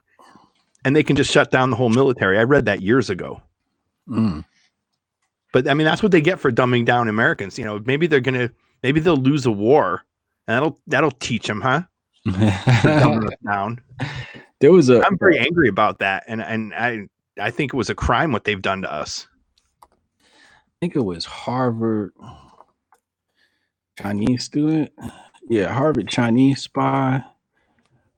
S2: And they can just shut down the whole military. I read that years ago.
S1: Mm.
S2: But I mean, that's what they get for dumbing down Americans. You know, maybe they're gonna, maybe they'll lose a war, and that'll that'll teach them, huh? Down.
S1: there was a.
S2: I'm very angry about that, and and I I think it was a crime what they've done to us.
S1: I think it was Harvard Chinese student. Yeah, Harvard Chinese spy.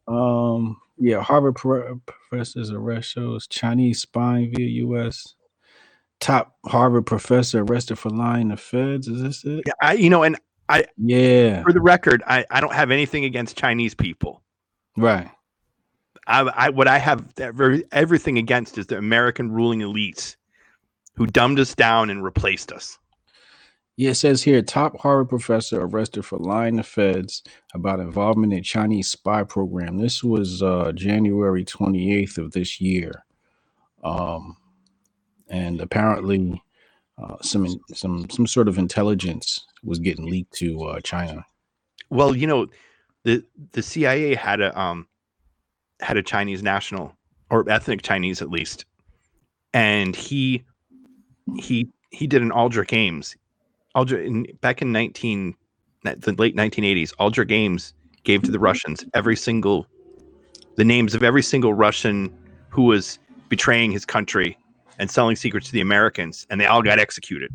S1: Um, yeah, Harvard pro- professors arrest shows Chinese spying via U.S. Top Harvard professor arrested for lying to feds. Is this it?
S2: Yeah, I you know, and I
S1: Yeah,
S2: for the record, I I don't have anything against Chinese people.
S1: right.
S2: I, I what I have every, everything against is the American ruling elites who dumbed us down and replaced us.
S1: Yeah, it says here top Harvard professor arrested for lying to feds about involvement in Chinese spy program. This was uh, January 28th of this year. Um, and apparently uh, some some some sort of intelligence was getting leaked to uh, China.
S2: Well, you know, the the CIA had a um had a Chinese national or ethnic Chinese at least, and he he he did an Aldrich Ames. Aldrich in, back in nineteen the late nineteen eighties. Aldrich Ames gave to the Russians every single the names of every single Russian who was betraying his country and selling secrets to the Americans, and they all got executed.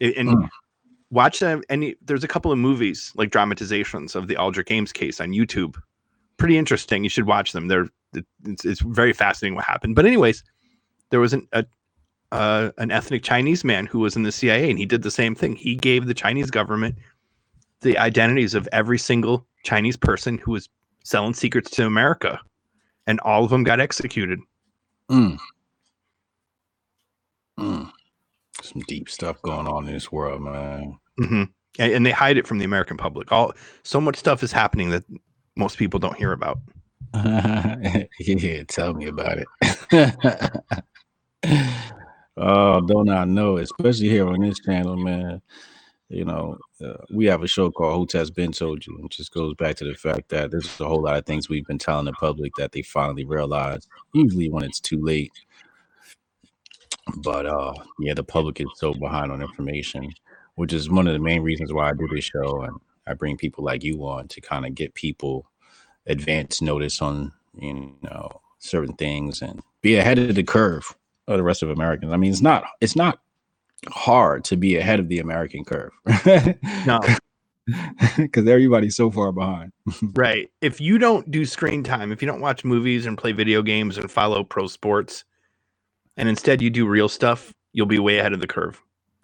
S2: And
S1: Mm.
S2: watch them. And there's a couple of movies like dramatizations of the Aldrich Ames case on YouTube. Pretty interesting. You should watch them. They're it's, it's very fascinating what happened. But anyways, there was an a, uh, an ethnic Chinese man who was in the CIA, and he did the same thing. He gave the Chinese government the identities of every single Chinese person who was selling secrets to America, and all of them got executed.
S1: Mm. Mm. Some deep stuff going on in this world, man.
S2: hmm And, and they hide it from the American public. All so much stuff is happening that most people don't hear about.
S1: yeah, tell me about it. oh, don't I know? Especially here on this channel, man. You know, uh, we have a show called Who Has Been Told You, which just goes back to the fact that there's a whole lot of things we've been telling the public that they finally realize, usually when it's too late. But uh, yeah, the public is so behind on information, which is one of the main reasons why I do this show, and I bring people like you on to kind of get people advance notice on you know certain things and be ahead of the curve of the rest of Americans. I mean, it's not it's not hard to be ahead of the American curve.
S2: No,
S1: Because everybody's so far behind.
S2: right. If you don't do screen time, if you don't watch movies and play video games and follow pro sports, and instead you do real stuff, you'll be way ahead of the curve.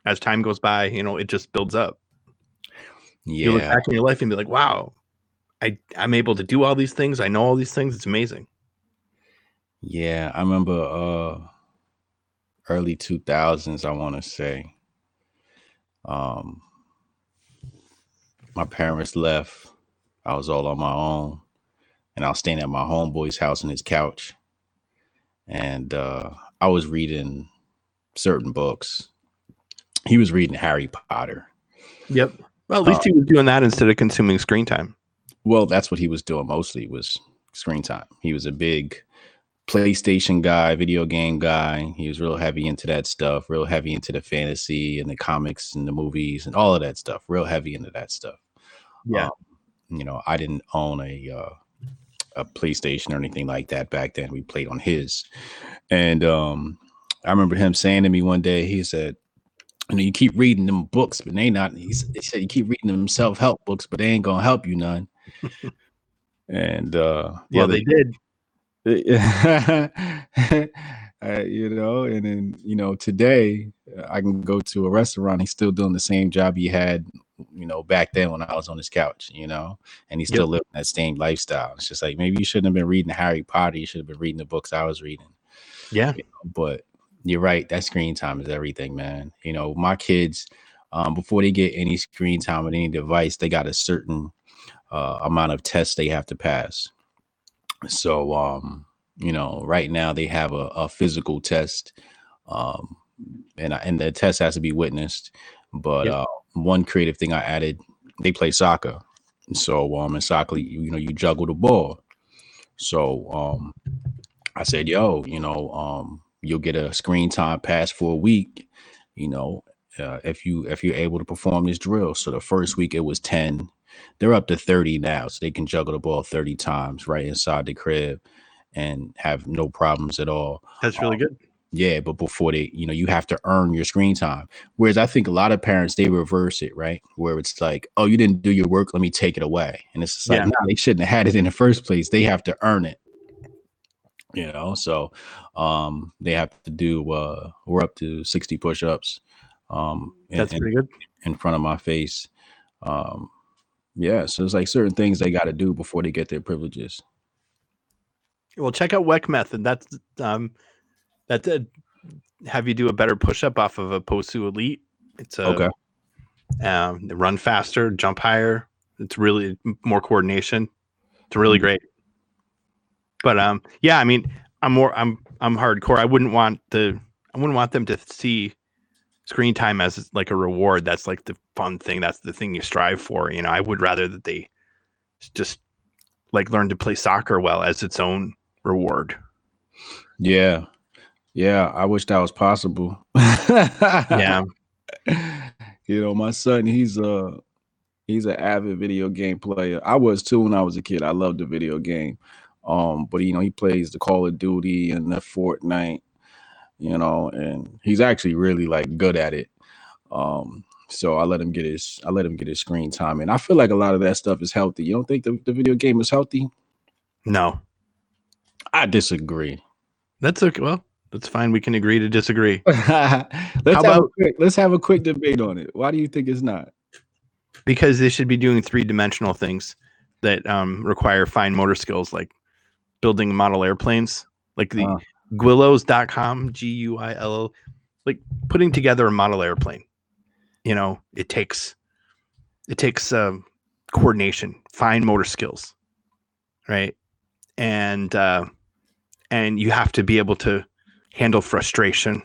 S2: As time goes by, you know, it just builds up. Yeah. You look back in your life and be like, wow, I, I'm able to do all these things. I know all these things. It's amazing.
S1: Yeah. I remember uh early 2000s, I want to say. Um my parents left. I was all on my own. And I was staying at my homeboy's house on his couch. And uh I was reading certain books. He was reading Harry Potter.
S2: Yep. Well, at least
S1: Uh,
S2: he was doing that instead of consuming screen time.
S1: Well, that's what he was doing mostly was screen time. He was a big PlayStation guy, video game guy. He was real heavy into that stuff, real heavy into the fantasy and the comics and the movies and all of that stuff. Real heavy into that stuff.
S2: Yeah.
S1: Um, you know, I didn't own a uh, a PlayStation or anything like that back then. We played on his, and um, I remember him saying to me one day, he said, "You know, you keep reading them books, but they not." He, said, "You keep reading them self help books, but they ain't gonna help you none." and uh,
S2: Yeah,
S1: well,
S2: they did.
S1: uh, you know, and then you know, today uh, I can go to a restaurant. He's still doing the same job he had, you know, back then when I was on his couch. You know, and he's still living that same lifestyle. It's just like maybe you shouldn't have been reading Harry Potter. You should have been reading the books I was reading.
S2: Yeah.
S1: But you're right. That screen time is everything, man. You know, my kids, um, before they get any screen time with any device, they got a certain uh, amount of tests they have to pass. So, um, you know, right now they have a, a physical test, um, and I, and the test has to be witnessed. But
S2: Yep.
S1: uh, one creative thing I added, they play soccer. So, um, in soccer, you, you know, you juggle the ball. So, um, I said, yo, you know, um, you'll get a screen time pass for a week, you know, uh, if you if you're able to perform this drill. So the first week it was 10. They're up to 30 now. So they can juggle the ball 30 times right inside the crib and have no problems at all.
S2: That's really good.
S1: Yeah, but before they, you know, you have to earn your screen time. Whereas I think a lot of parents they reverse it, right? Where it's like, oh, you didn't do your work, let me take it away. And it's like,
S2: Yeah.
S1: no, they shouldn't have had it in the first place. They have to earn it. You know, so um they have to do uh we're up to 60 push-ups um in,
S2: That's pretty good.
S1: in front of my face. Um yeah, so it's like certain things they got to do before they get their privileges.
S2: Well, check out Weck Method. That's um, that's a, have you do a better push up off of a BOSU Elite. It's a
S1: Okay.
S2: um, they run faster, jump higher. It's really more coordination. It's really
S1: Mhm.
S2: great. But um, yeah, I mean, I'm more I'm I'm hardcore. I wouldn't want the I wouldn't want them to see screen time as like a reward. That's like the fun thing. That's the thing you strive for. You know, I would rather that they just like learn to play soccer well as its own reward.
S1: Yeah. Yeah, I wish that was possible.
S2: Yeah.
S1: you know, my son, he's a he's an avid video game player. I was too when I was a kid. I loved the video game. Um, but you know, he plays the Call of Duty and the Fortnite, you know, and he's actually really like good at it. Um, so I let him get his I let him get his screen time. And I feel like a lot of that stuff is healthy. You don't think the, the video game is healthy?
S2: No,
S1: I disagree.
S2: that's okay. Well, that's fine. We can agree to disagree
S1: let's have a
S2: about-
S1: quick, let's have a quick debate on it. Why do you think it's not?
S2: because they should be doing three dimensional things that um, require fine motor skills, like building model airplanes, like the
S1: Uh.
S2: Guillows.com, G U I L O, like putting together a model airplane. You know, it takes it takes um, coordination, fine motor skills, right? And uh, and you have to be able to handle frustration.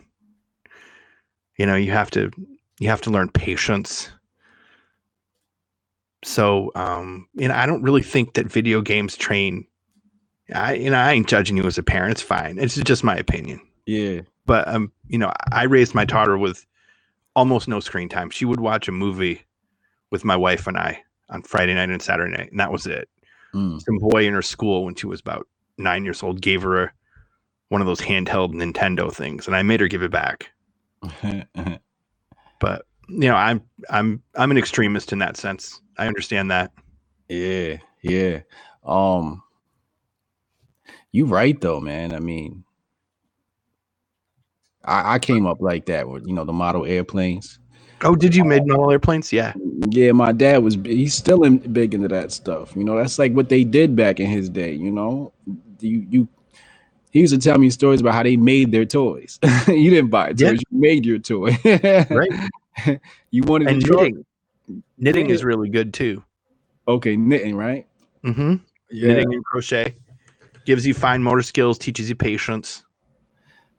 S2: You know, you have to you have to learn patience. So, um, you know, I don't really think that video games train. I, you know, I ain't judging you as a parent. It's fine. It's just my opinion.
S1: Yeah.
S2: But um, you know, I raised my daughter with almost no screen time. She would watch a movie with my wife and I on Friday night and Saturday night, and that was it.
S1: Mm.
S2: Some boy in her school when she was about nine years old gave her a, one of those handheld Nintendo things, and I made her give it back. But you know, I'm I'm I'm an extremist in that sense. I understand that.
S1: yeah, yeah. Um, you right though, man. I mean, I, I came up like that with you know the model airplanes.
S2: Oh, did you made model airplanes? Yeah.
S1: Yeah, my dad was he's still in, big into that stuff. You know, that's like what they did back in his day. You know, you you he used to tell me stories about how they made their toys. you didn't buy toys,
S2: Yeah.
S1: you made your toy.
S2: Right.
S1: you wanted
S2: And knitting. Knitting
S1: Yeah.
S2: is really good too.
S1: Okay, knitting, right?
S2: Mm-hmm.
S1: Yeah,
S2: Knitting and crochet gives you fine motor skills, teaches you patience.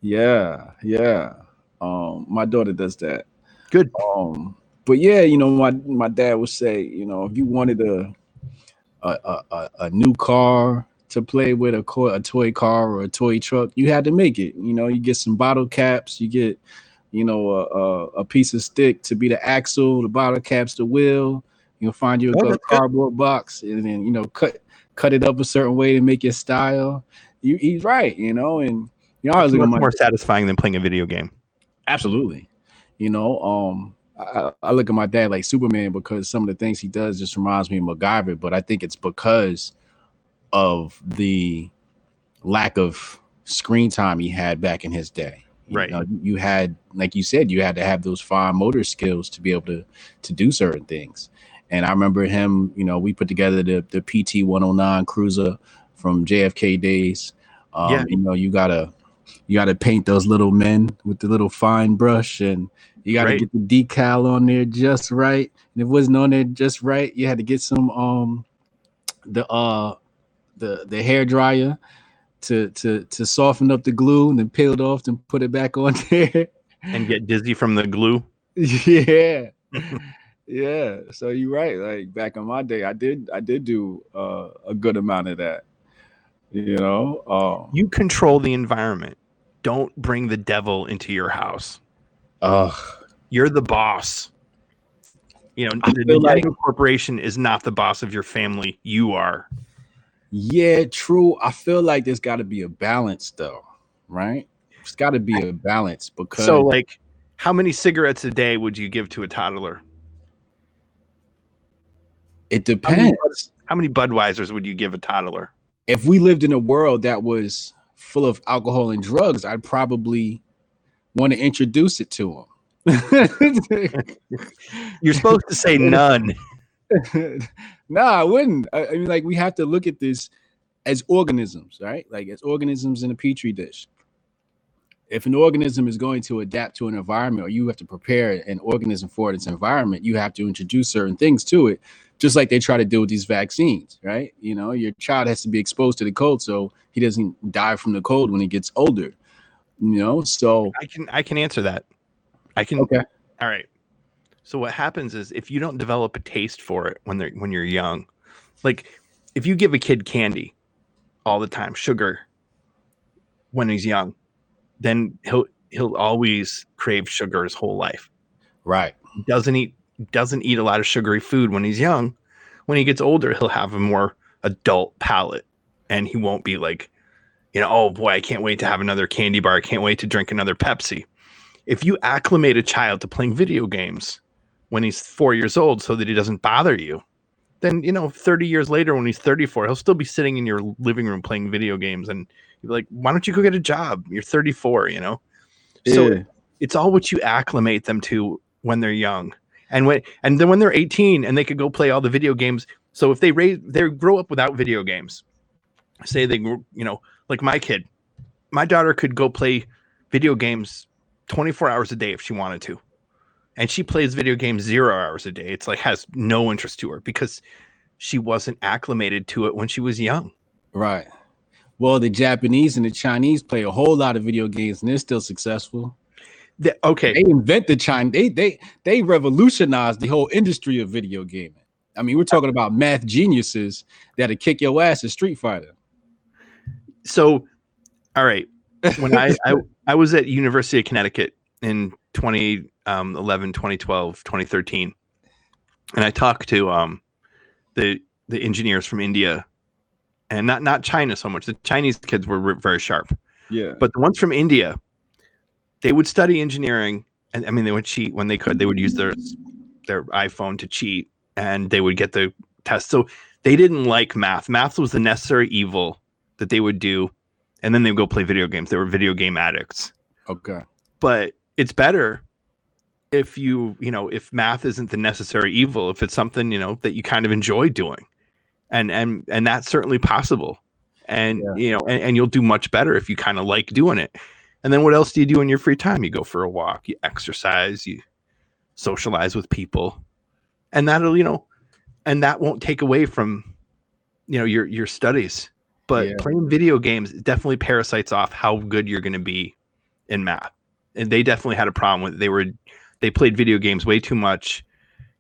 S1: yeah, yeah. Um, my daughter does that.
S2: Good.
S1: Um, but yeah, you know, my my dad would say, you know, if you wanted a a a, a, new car to play with, a, co- a toy car or a toy truck, you had to make it. You know, you get some bottle caps, you get, you know, a, a, a piece of stick to be the axle, the bottle caps, the wheel. You'll find you a
S2: Oh,
S1: good. cardboard box, and then you know, cut cut it up a certain way to make your style. You, he's right, you know, and you know,
S2: It's much more satisfying than playing a video game.
S1: Absolutely. You know, um, I, I look at my dad like Superman because some of the things he does just reminds me of MacGyver, but I think it's because of the lack of screen time he had back in his day. You
S2: Right.
S1: know, you had, like you said, you had to have those fine motor skills to be able to to do certain things. And I remember him, you know, we put together the the PT 109 cruiser from JFK days. Um,
S2: Yeah.
S1: you know, you gotta you gotta paint those little men with the little fine brush and you gotta
S2: Right.
S1: get the decal on there just right. And if it wasn't on there just right, you had to get some um the uh the the hair dryer to to to soften up the glue and then peel it off and put it back on there.
S2: And get dizzy from the glue.
S1: yeah. yeah. So you're right. Like back in my day, I did I did do uh, a good amount of that. You know? Um
S2: You control the environment. Don't bring the devil into your house.
S1: ugh.
S2: You're the boss. You know, the
S1: like-
S2: Corporation is not the boss of your family. You are.
S1: Yeah, true. I feel like there's got to be a balance, though, right? There's got to be a balance because
S2: So, like, how many cigarettes a day would you give to a toddler?
S1: It
S2: how many
S1: depends.
S2: How many Budweisers would you give a toddler?
S1: If we lived in a world that was full of alcohol and drugs, I'd probably want to introduce it to them.
S2: You're supposed to say none.
S1: no, I wouldn't. I, I mean, like we have to look at this as organisms, right? Like as organisms in a petri dish. If an organism is going to adapt to an environment, or you have to prepare an organism for its environment, you have to introduce certain things to it, just like they try to do with these vaccines, right? You know, your child has to be exposed to the cold so he doesn't die from the cold when he gets older. You know, so
S2: I can I can answer that. I can
S1: okay,
S2: All right. So what happens is if you don't develop a taste for it when they're when you're young, like if you give a kid candy all the time, sugar when he's young, then he'll he'll always crave sugar his whole life.
S1: right,
S2: He doesn't eat doesn't eat a lot of sugary food when he's young. When he gets older, he'll have a more adult palate and he won't be like, you know, oh boy, I can't wait to have another candy bar. I can't wait to drink another Pepsi. If you acclimate a child to playing video games when he's four years old so that he doesn't bother you, then, you know, 30 years later, when he's 34, he'll still be sitting in your living room playing video games. And you're like, why don't you go get a job? You're 34, you know? So it's all what you acclimate them to when they're young and when and then when they're 18 and they could go play all the video games so if they raise they grow up without video games say they you know like my kid my daughter could go play video games 24 hours a day if she wanted to and she plays video games zero hours a day it's like has no interest to her because she wasn't acclimated to it when she was young
S1: Right. Well, the Japanese and the Chinese play a whole lot of video games and they're still successful.
S2: The- okay
S1: They invented China. They they they revolutionized the whole industry of video gaming. I mean, we're talking about math geniuses that'll kick your ass in Street Fighter.
S2: so all right when I, I I was at University of Connecticut in 2011, 2012, 2013, and I talked to um the the engineers from India, and not not China so much. The Chinese kids were very sharp,
S1: Yeah.
S2: But the ones from India, they would study engineering, and I mean, they would cheat when they could. They would use their their iPhone to cheat, and they would get the test. So they didn't like math. Math was the necessary evil that they would do, and then they would go play video games. They were video game addicts.
S1: okay.
S2: But it's better if you you know if math isn't the necessary evil if it's something you know that you kind of enjoy doing and and and that's certainly possible and
S1: Yeah.
S2: you know and, and you'll do much better if you kind of like doing it and then what else do you do in your free time you go for a walk you exercise you socialize with people and that'll you know and that won't take away from you know your your studies but
S1: Yeah.
S2: playing video games definitely parasites off how good you're going to be in math and they definitely had a problem with it. they were they played video games way too much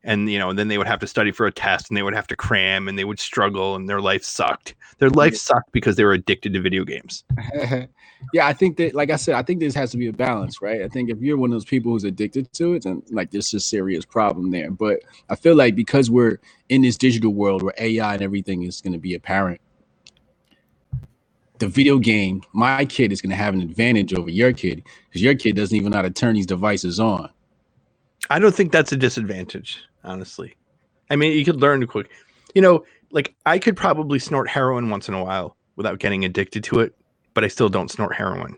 S2: and you know and then they would have to study for a test and they would have to cram and they would struggle and their life sucked their life sucked because they were addicted to video games
S1: yeah, I think that, like I said, I think this has to be a balance, right? I think if you're one of those people who's addicted to it, then like there's a serious problem there. But I feel like because we're in this digital world where AI and everything is going to be apparent, the video game, my kid is going to have an advantage over your kid because your kid doesn't even know how to turn these devices on.
S2: I don't think that's a disadvantage honestly i mean you could learn quick you know like i could probably snort heroin once in a while without getting addicted to it but i still don't snort heroin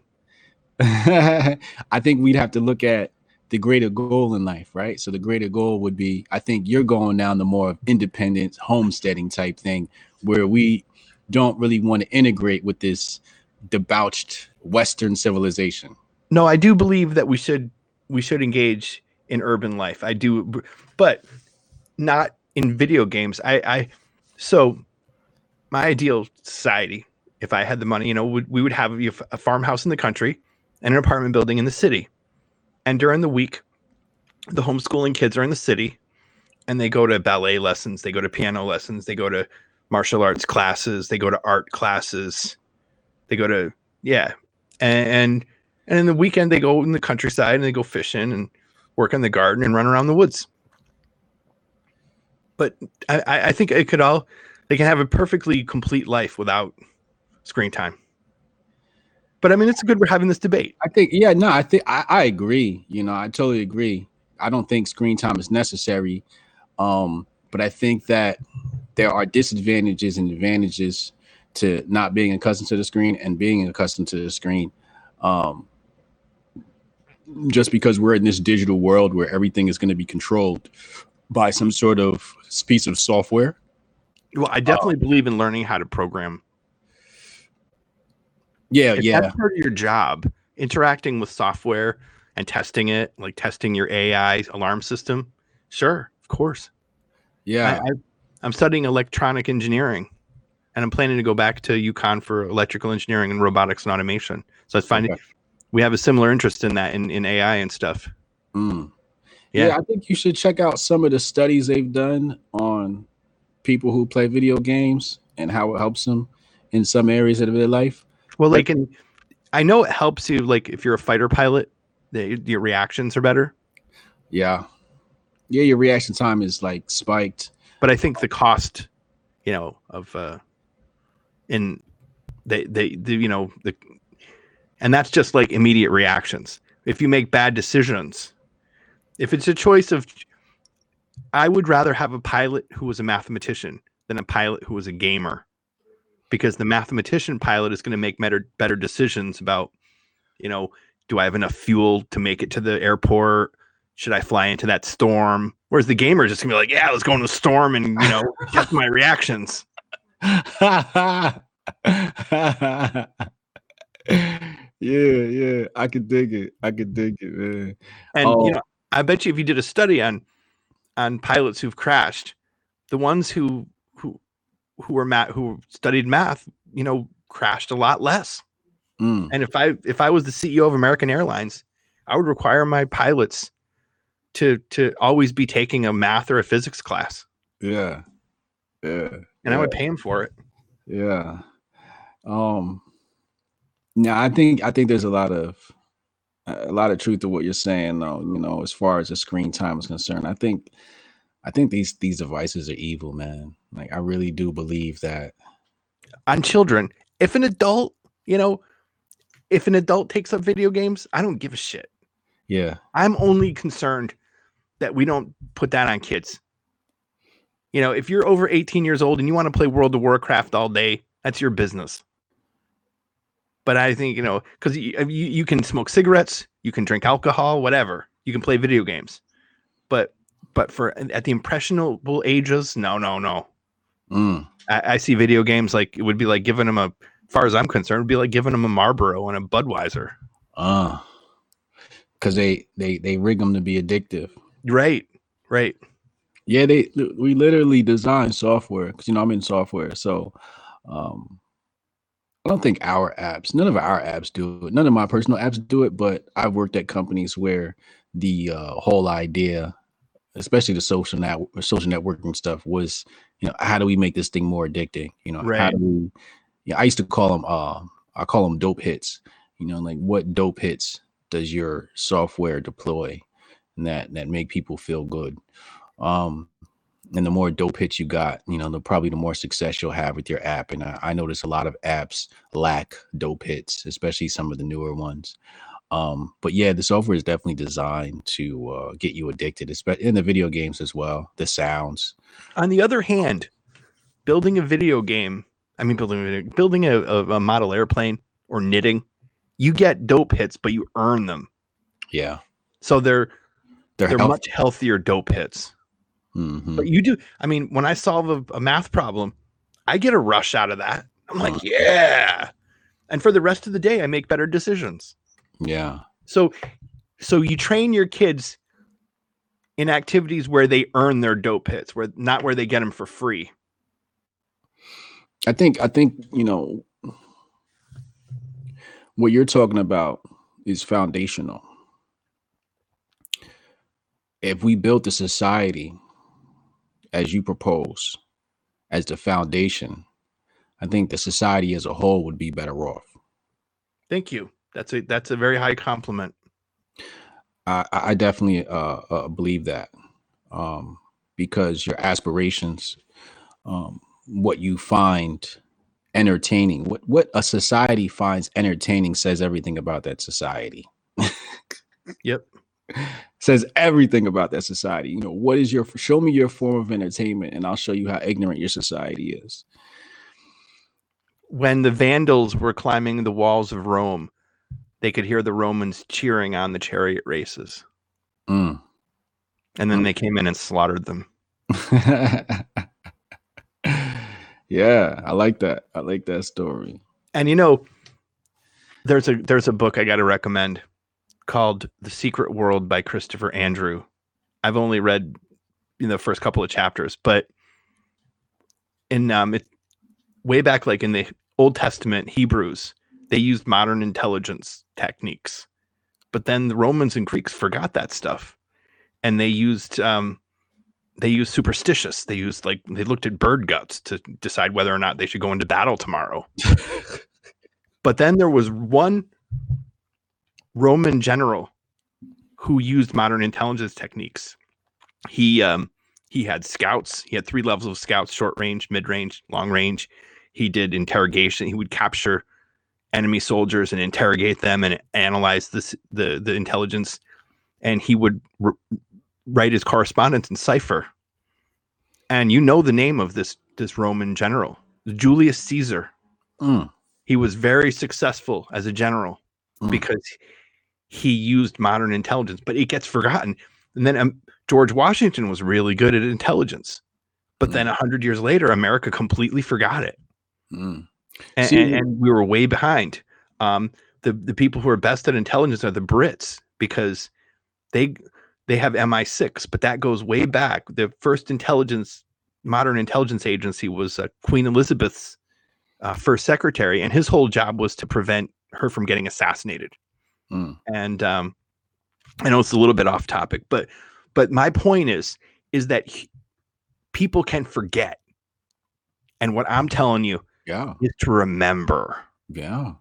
S1: I think we'd have to look at the greater goal in life, right? So the greater goal would be, I think you're going down the more independent homesteading type thing, where we don't really want to integrate with this debauched Western civilization.
S2: no i do believe that we should we should engage in urban life. I do but not in video games. I i so my ideal society if i had the money you know would, we would have a farmhouse in the country and an apartment building in the city. And during the week the homeschooling kids are in the city and they go to ballet lessons they go to piano lessons they go to martial arts classes they go to art classes they go to yeah. And and, and in the weekend they go in the countryside and they go fishing and work in the garden and run around the woods but I, I think it could all they can have a perfectly complete life without screen time but i mean it's good we're having this debate
S1: I think, yeah, no, I think I, I agree. You know, I totally agree. I don't think screen time is necessary. Um, but I think that there are disadvantages and advantages to not being accustomed to the screen and being accustomed to the screen. Um, just because we're in this digital world where everything is going to be controlled by some sort of piece of software.
S2: well i definitely believe in learning how to program
S1: Yeah,
S2: if
S1: yeah,
S2: that's part of your job interacting with software and testing it like testing your ai alarm system sure of course
S1: yeah.
S2: I, i'm studying electronic engineering and i'm planning to go back to UConn for electrical engineering and robotics and automation so i find
S1: Okay.
S2: We have a similar interest in that in, in ai and stuff
S1: Mm.
S2: Yeah.
S1: Yeah. I think you should check out some of the studies they've done on people who play video games and how it helps them in some areas of their life.
S2: well like in i know it helps you like if you're a fighter pilot the, your reactions are better
S1: Yeah. Yeah, your reaction time is like spiked.
S2: but I think the cost, you know, of uh in they they, the you know the and that's just like immediate reactions. If you make bad decisions, if it's a choice of I would rather have a pilot who was a mathematician than a pilot who was a gamer. Because the mathematician pilot is going to make better better decisions about, you know, do I have enough fuel to make it to the airport? Should I fly into that storm? Whereas the gamer is just gonna be like, yeah, let's go in the storm and you know, just my reactions.
S1: yeah, yeah. I could dig it. I could dig it, man.
S2: And
S1: Oh.
S2: you know, I bet you if you did a study on on pilots who've crashed, the ones who who who were math who studied math, you know, crashed a lot less.
S1: Mm,
S2: And if I if I was the CEO of American Airlines, I would require my pilots to to always be taking a math or a physics class,
S1: yeah. Yeah.
S2: and I would pay him for it.
S1: Yeah. Um yeah, I think I think there's a lot of a lot of truth to what you're saying though, you know, as far as the screen time is concerned. I think I think these these devices are evil, man. Like I really do believe that.
S2: on children. If an adult, you know, if an adult takes up video games, I don't give a shit.
S1: Yeah.
S2: I'm only concerned that we don't put that on kids. You know, if you're over 18 years old and you want to play World of Warcraft all day, that's your business. But I think, you know, because you, you, you can smoke cigarettes, you can drink alcohol, whatever, you can play video games. But but for at the impressionable ages, no, no, no.
S1: Mm.
S2: I, I see video games like it would be like giving them a, as far as I'm concerned, it'd be like giving them a Marlboro and a Budweiser.
S1: Uh, because they they they rig them to be addictive.
S2: Right, right.
S1: Yeah, they we literally design software because you know I'm in software, so um, I don't think our apps, none of our apps do it. None of my personal apps do it, but I've worked at companies where the uh, whole idea, especially the social net social networking stuff, was you know how do we make this thing more addicting? You know, how
S2: Right.
S1: do we? Yeah, I used to call them. Uh, I call them dope hits. You know, like what dope hits does your software deploy, and that that make people feel good. Um, and the more dope hits you got, you know, the probably the more success you'll have with your app. And I, I notice a lot of apps lack dope hits, especially some of the newer ones. Um, but yeah, the software is definitely designed to uh, get you addicted, especially in the video games as well. The sounds,
S2: On the other hand, building a video game, I mean, building building a, a, a model airplane or knitting, you get dope hits, but you earn them.
S1: yeah,
S2: So they're
S1: they're,
S2: they're
S1: health-
S2: much healthier dope hits.
S1: Mhm.
S2: But you do, I mean, when I solve a, a math problem, I get a rush out of that. I'm like,
S1: Uh.
S2: yeah. And for the rest of the day, I make better decisions.
S1: yeah,
S2: So so you train your kids in activities where they earn their dope hits, where not where they get them for free.
S1: I think I think you know what you're talking about is foundational. If we built a society as you propose as the foundation, I think the society as a whole would be better off.
S2: Thank you. That's a that's a very high compliment.
S1: I, I definitely uh, uh, believe that um, because your aspirations, um, what you find entertaining, what what a society finds entertaining, says everything about that society.
S2: Yep.
S1: Says everything about that society. You know, what is your show me your form of entertainment, and I'll show you how ignorant your society is.
S2: When the Vandals were climbing the walls of Rome, they could hear the Romans cheering on the chariot races.
S1: Mm.
S2: And then they came in and slaughtered them.
S1: yeah, I like that. I like that story.
S2: And you know, there's a there's a book I got to recommend called The Secret World by Christopher Andrew. I've only read you know the first couple of chapters, but in um it, way back like in the Old Testament Hebrews, they used modern intelligence techniques. But then the Romans and Greeks forgot that stuff. And they used um they used superstitious. They used like they looked at bird guts to decide whether or not they should go into battle tomorrow. But then there was one Roman general who used modern intelligence techniques. He um he had scouts. He had three levels of scouts: short range, mid range, long range. He did interrogation. He would capture enemy soldiers and interrogate them and analyze this the the intelligence. And he would r- write his correspondence in cipher. And you know the name of this this Roman general, Julius Caesar
S1: Mm,
S2: he was very successful as a general
S1: Mm.
S2: because he used modern intelligence but it gets forgotten. And then um, george washington was really good at intelligence but
S1: Mm.
S2: then a hundred years later america completely forgot it.
S1: Mm.
S2: and,
S1: See-
S2: and, and we were way behind. Um, the, the people who are best at intelligence are the brits because they they have mi6 but that goes way back. The first intelligence modern intelligence agency was uh, queen elizabeth's uh, first secretary and his whole job was to prevent her from getting assassinated
S1: Mm.
S2: and um, i know it's a little bit off topic but but my point is is that he- people can forget and what i'm telling you
S1: Yeah,
S2: is to remember
S1: yeah,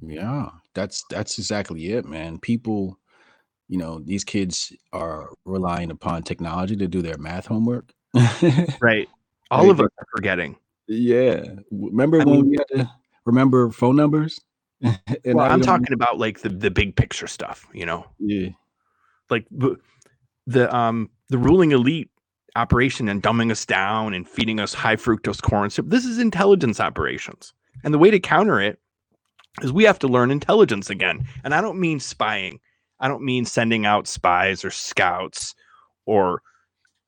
S1: yeah. That's that's exactly it, man. People, you know, these kids are relying upon technology to do their math homework.
S2: right all of us are forgetting
S1: Yeah. Remember
S2: I
S1: when
S2: mean-
S1: we had to remember phone numbers?
S2: well, I'm talking about like the the big picture stuff, you know.
S1: Yeah.
S2: like the the um the ruling elite operation and dumbing us down and feeding us high fructose corn syrup. This is intelligence operations. And the way to counter it is we have to learn intelligence again. And I don't mean spying. I don't mean sending out spies or scouts or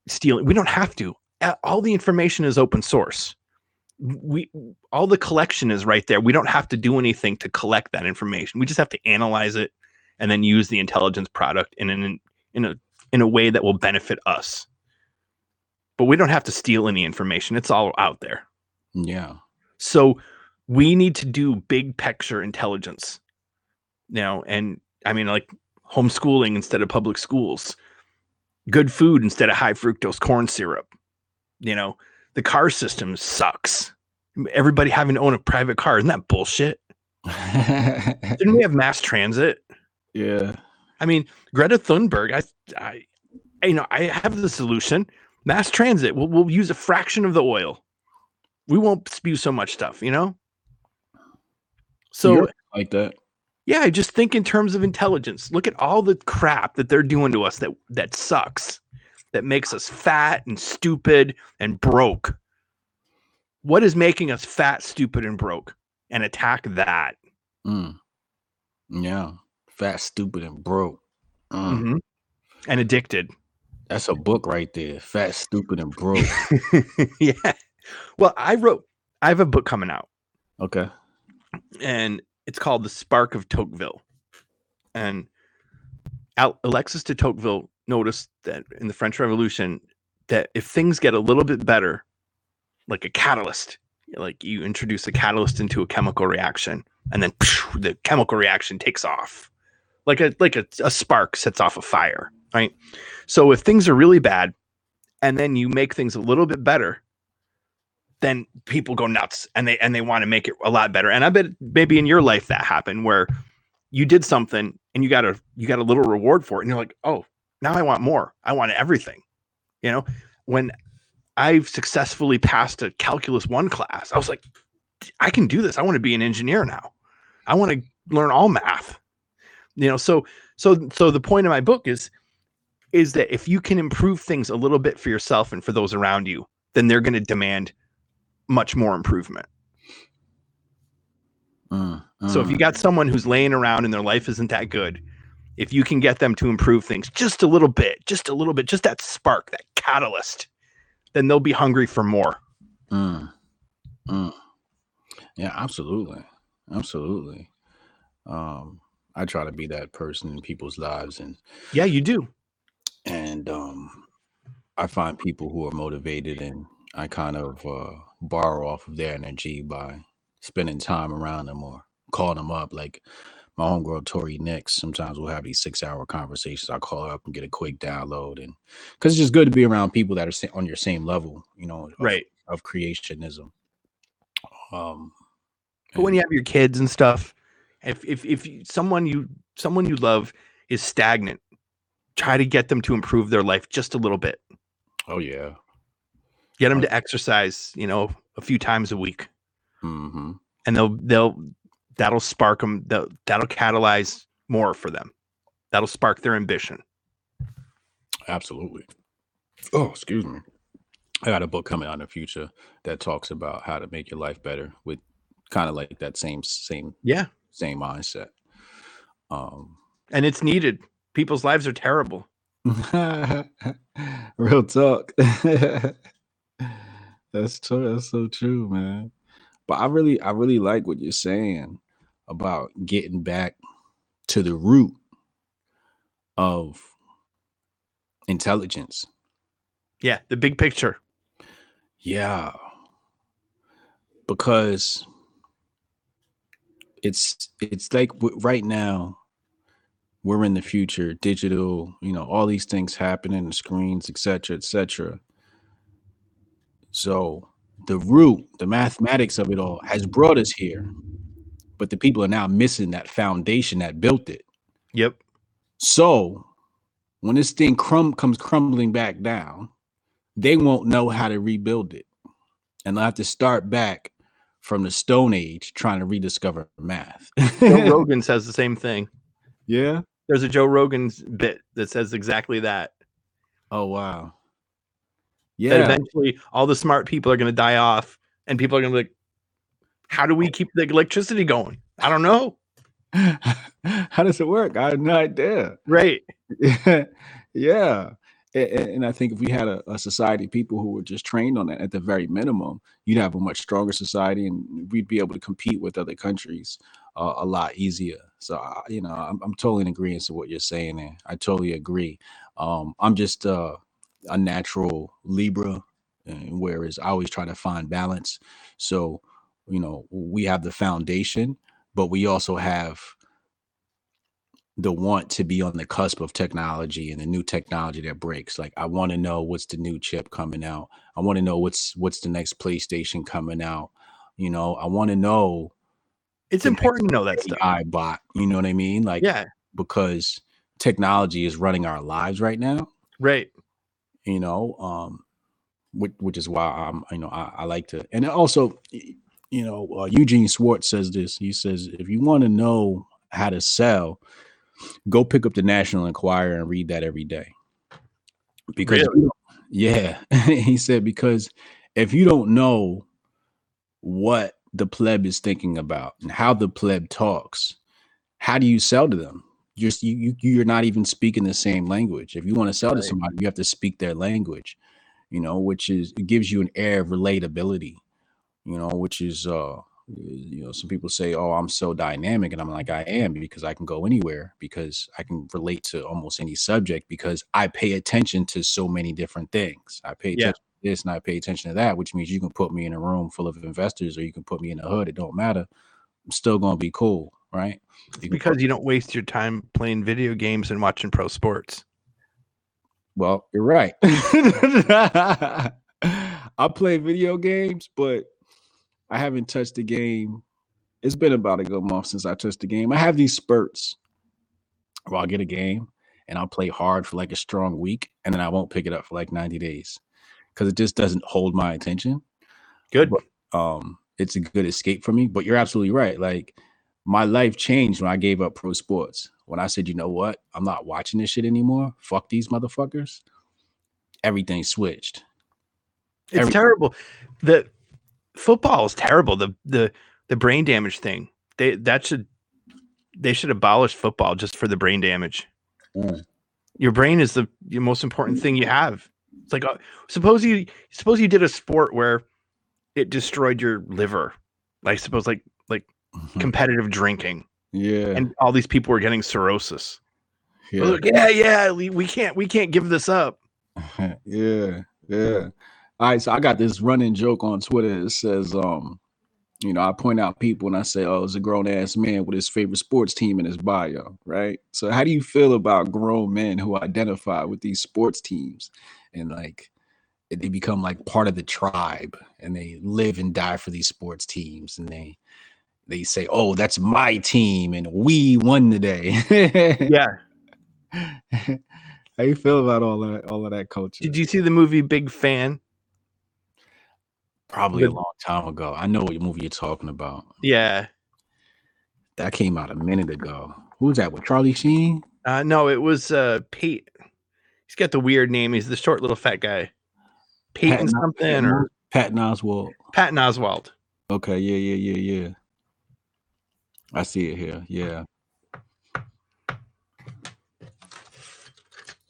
S2: stealing. We don't have to. All the information is open source. We all the collection is right there. We don't have to do anything to collect that information. We just have to analyze it and then use the intelligence product in an in a in a way that will benefit us. But we don't have to steal any information. It's all out there.
S1: Yeah.
S2: So we need to do big picture intelligence now. And I mean, like homeschooling instead of public schools, good food instead of high fructose corn syrup. You know, the car system sucks. Everybody having to own a private car. Isn't that bullshit? Didn't we have mass transit?
S1: yeah.
S2: I mean, Greta Thunberg, I, I, you know, I have the solution. Mass transit. We'll, we'll use a fraction of the oil. We won't spew so much stuff, you know? So,
S1: You're like that.
S2: yeah, I just think in terms of intelligence. Look at all the crap that they're doing to us that that sucks. That makes us fat and stupid and broke. What is making us fat, stupid, and broke? And attack that.
S1: Mm. Yeah. Fat, stupid, and broke. Mm.
S2: Mhm. And addicted.
S1: That's a book right there. Fat, stupid, and broke.
S2: yeah. Well, I wrote. I have a book coming out.
S1: okay.
S2: and it's called The Spark of Tocqueville. And Alexis de Tocqueville noticed that in the French Revolution, that if things get a little bit better, like a catalyst, like you introduce a catalyst into a chemical reaction, and then the chemical reaction takes off, like a like a, a spark sets off a fire, right? So if things are really bad, and then you make things a little bit better, then people go nuts and they and they want to make it a lot better. And I bet maybe in your life that happened where you did something and you got a you got a little reward for it and you're like, "Oh, now I want more. I want everything." You know, when I've successfully passed a calculus 1 class, I was like, "I can do this. I want to be an engineer now. I want to learn all math." You know, so so so the point of my book is is that if you can improve things a little bit for yourself and for those around you, then they're going to demand much more improvement.
S1: Mm,
S2: So if you
S1: mm.
S2: got someone who's laying around and their life isn't that good, if you can get them to improve things just a little bit, just a little bit, just that spark, that catalyst, then they'll be hungry for more.
S1: Mm, mm. Yeah, absolutely, absolutely. Um, I try to be that person in people's lives, and
S2: Yeah, you do.
S1: and um, I find people who are motivated, and I kind of uh, borrow off of their energy by spending time around them or call them up. Like my homegirl Tori Nix, sometimes we'll have these six-hour conversations. I call her up and get a quick download, and because it's just good to be around people that are on your same level, you know, of,
S2: Right.
S1: of creationism. Um,
S2: But when you have your kids and stuff, if if if you- someone you someone you love is stagnant, try to get them to improve their life just a little bit.
S1: oh yeah,
S2: Get them to exercise, you know, a few times a week.
S1: hmm
S2: and they'll they'll that'll spark them that'll, that'll catalyze more for them that'll spark their ambition
S1: absolutely. Oh, excuse me. I got a book coming out in the future that talks about how to make your life better with kind of like that same same
S2: yeah
S1: same mindset. Um,
S2: and it's needed people's lives are terrible
S1: real talk. that's true. That's so true, man. But I really, I really like what you're saying about getting back to the root of intelligence.
S2: yeah the big picture
S1: Yeah. Because it's it's like right now we're in the future, digital, you know, all these things happening, the screens, etc., etc. So the root, the mathematics of it all has brought us here. But the people are now missing that foundation that built it.
S2: yep
S1: So when this thing crum comes crumbling back down, they won't know how to rebuild it. And they'll have to start back from the Stone Age trying to rediscover math.
S2: Joe Rogan says the same thing.
S1: Yeah.
S2: There's a Joe Rogan's bit that says exactly that.
S1: Oh wow. Yeah.
S2: That eventually all the smart people are going to die off, and people are going to be like, "How do we keep the electricity going?" I don't know.
S1: How does it work? I have no idea.
S2: Right.
S1: yeah. A- a- And I think if we had a, a society of people who were just trained on that at the very minimum, you'd have a much stronger society and we'd be able to compete with other countries uh, a lot easier. So, I- you know, I'm, I'm totally in agreement with what you're saying there. I totally agree. Um, I'm just uh, a natural Libra, and whereas I always try to find balance. So, you know, we have the foundation, but we also have the want to be on the cusp of technology and the new technology that breaks. Like I want to know what's the new chip coming out. I want to know what's what's the next PlayStation coming out. You know, I want to know
S2: It's important to know that stuff.
S1: i bot. You know what I mean? Like
S2: Yeah.
S1: because technology is running our lives right now.
S2: Right.
S1: You know, um, which, which is why I'm, you know, I, I like to, and also, you know, uh, Eugene Schwartz says this. He says, if you want to know how to sell, go pick up the National Enquirer and read that every day. Because,
S2: Really?
S1: yeah, he said, because if you don't know what the pleb is thinking about and how the pleb talks, how do you sell to them? You're you, you you're not even speaking the same language. If you want to sell to somebody, you have to speak their language, you know, which is it gives you an air of relatability, you know, which is uh you know, some people say, "Oh, I'm so dynamic," and I'm like, "I am because I can go anywhere because I can relate to almost any subject because I pay attention to so many different things. I pay
S2: Yeah.
S1: attention to this and I pay attention to that, which means you can put me in a room full of investors or you can put me in a hood. It don't matter. I'm still gonna be cool, right? You
S2: Because
S1: put-
S2: you don't waste your time playing video games and watching pro sports.
S1: Well, you're right. I play video games, but I haven't touched the game. It's been about a good month since I touched the game. I have these spurts where I'll get a game and I'll play hard for like a strong week and then I won't pick it up for like 90 days because it just doesn't hold my attention.
S2: Good.
S1: Um, it's a good escape for me. But you're absolutely right. Like my life changed when I gave up pro sports. When I said, you know what, I'm not watching this shit anymore. Fuck these motherfuckers. Everything switched.
S2: It's
S1: Every-
S2: terrible. The football is terrible. The the the brain damage thing. They that should they should abolish football just for the brain damage.
S1: Mm.
S2: Your brain is the, the most important thing you have. It's like uh, suppose you suppose you did a sport where it destroyed your liver. Like suppose like like competitive drinking
S1: Yeah.
S2: and all these people were getting cirrhosis.
S1: yeah.
S2: Like, yeah, yeah, we, we can't we can't give this up.
S1: yeah, yeah. All right, so I got this running joke on Twitter. It says, um, you know, I point out people and I say, oh, it's a grown ass man with his favorite sports team in his bio, right? So, how do you feel about grown men who identify with these sports teams and like they become like part of the tribe and they live and die for these sports teams and they they say, oh, that's my team and we won today.
S2: Yeah.
S1: How you feel about all that all of that culture?
S2: Did you see the movie Big Fan?
S1: Probably a long time ago. I know what movie you're talking about.
S2: Yeah.
S1: That came out a minute ago. Who's that with Charlie Sheen?
S2: Uh, no, it was uh Pete. He's got the weird name. He's the short little fat guy. Peyton
S1: Patton-
S2: something or
S1: Patton Oswalt.
S2: Patton Oswalt.
S1: Okay, yeah, yeah, yeah, yeah. I see it here. Yeah.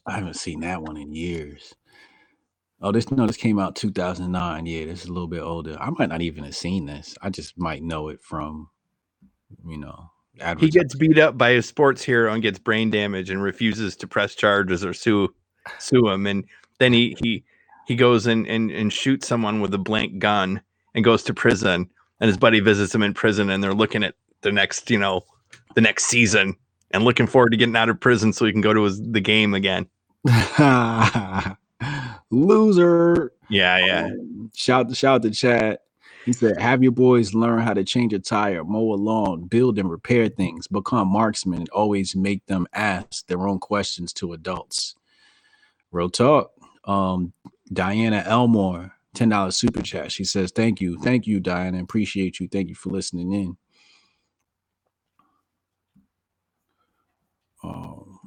S1: I haven't seen that one in years. Oh, this no, this came out 2009. Yeah, this is a little bit older. I might not even have seen this. I just might know it from, you know,
S2: He gets beat up by a sports hero and gets brain damage and refuses to press charges or sue sue him. And then he he he goes and and, and shoots someone with a blank gun and goes to prison. And his buddy visits him in prison and they're looking at the next, you know, the next season and looking forward to getting out of prison so he can go to his the game again.
S1: Loser.
S2: Yeah, yeah.
S1: Um, shout shout to Chad. He said, "Have your boys learn how to change a tire, mow a lawn, build and repair things, become marksmen, and always make them ask their own questions to adults." Real talk. Um, Diana Elmore ten dollars super chat. She says, "Thank you, thank you, Diana. Appreciate you. Thank you for listening in." Um,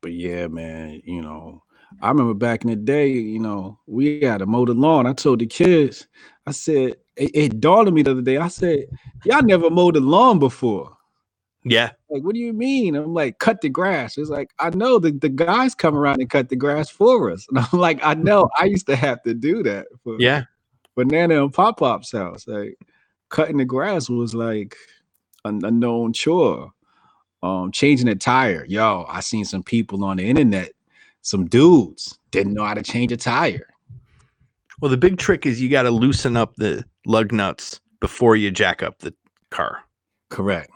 S1: but yeah, man, you know, I remember back in the day, you know, we had to mow the lawn. I told the kids, I said, it, it dawned on me the other day. I said, y'all never mowed the lawn before.
S2: Yeah.
S1: Like, what do you mean? I'm like, cut the grass. It's like, I know the, the guys come around and cut the grass for us. And I'm like, I know I used to have to do that for
S2: Yeah.
S1: for Nana and Pop Pop's house. Like cutting the grass was like a known chore. Um, changing a tire. Yo, I seen some people on the internet, some dudes didn't know how to change a tire.
S2: Well, the big trick is you got to loosen up the lug nuts before you jack up the car.
S1: Correct.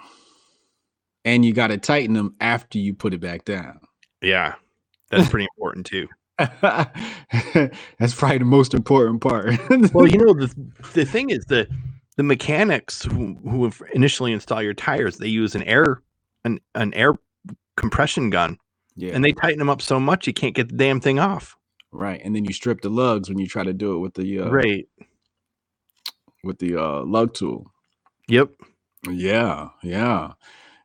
S1: And you got to tighten them after you put it back down.
S2: Yeah. That's pretty important too.
S1: That's probably the most important part.
S2: Well, you know, the the thing is the the mechanics who, who have initially install your tires, they use an air an, an air compression gun
S1: yeah,
S2: and they tighten them up so much you can't get the damn thing off.
S1: right. And then you strip the lugs when you try to do it with the uh,
S2: Right.
S1: with the uh, lug tool.
S2: Yep.
S1: Yeah, yeah.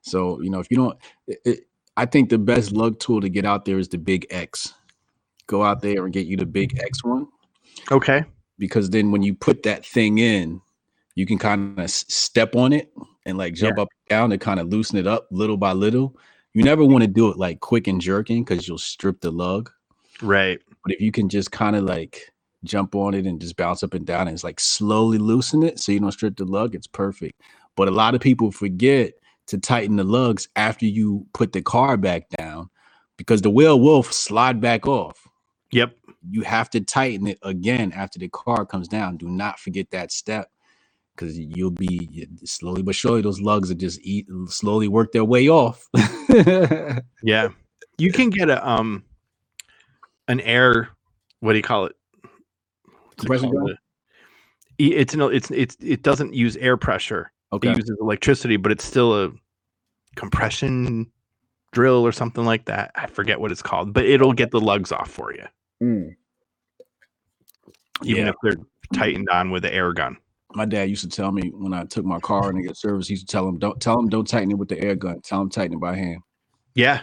S1: So you know, if you don't, it, it, I think the best lug tool to get out there is the Big X. Go out there and get you the Big X one
S2: Okay.
S1: because then when you put that thing in, you can kind of step on it and like jump up and down to kind of loosen it up little by little. You never want to do it like quick and jerking because you'll strip the lug.
S2: Right.
S1: But if you can just kind of like jump on it and just bounce up and down and it's like slowly loosen it so you don't strip the lug, it's perfect. But a lot of people forget to tighten the lugs after you put the car back down because the wheel will slide back off.
S2: Yep.
S1: You have to tighten it again after the car comes down. Do not forget that step because you'll be slowly but surely those lugs will just eat slowly work their way off.
S2: Yeah. You can get a um an air what do you call it? What's it
S1: Compression
S2: called?
S1: gun?
S2: It's no it's it's it doesn't use air pressure.
S1: okay.
S2: It uses electricity, but it's still a compression drill or something like that. I forget what it's called, but it'll get the lugs off for you,
S1: Mm.
S2: even
S1: Yeah.
S2: if they're tightened on with the air gun.
S1: My dad used to tell me when I took my car in to get service, he used to tell him, "Don't tell him, don't tighten it with the air gun. Tell him tighten it by hand."
S2: Yeah.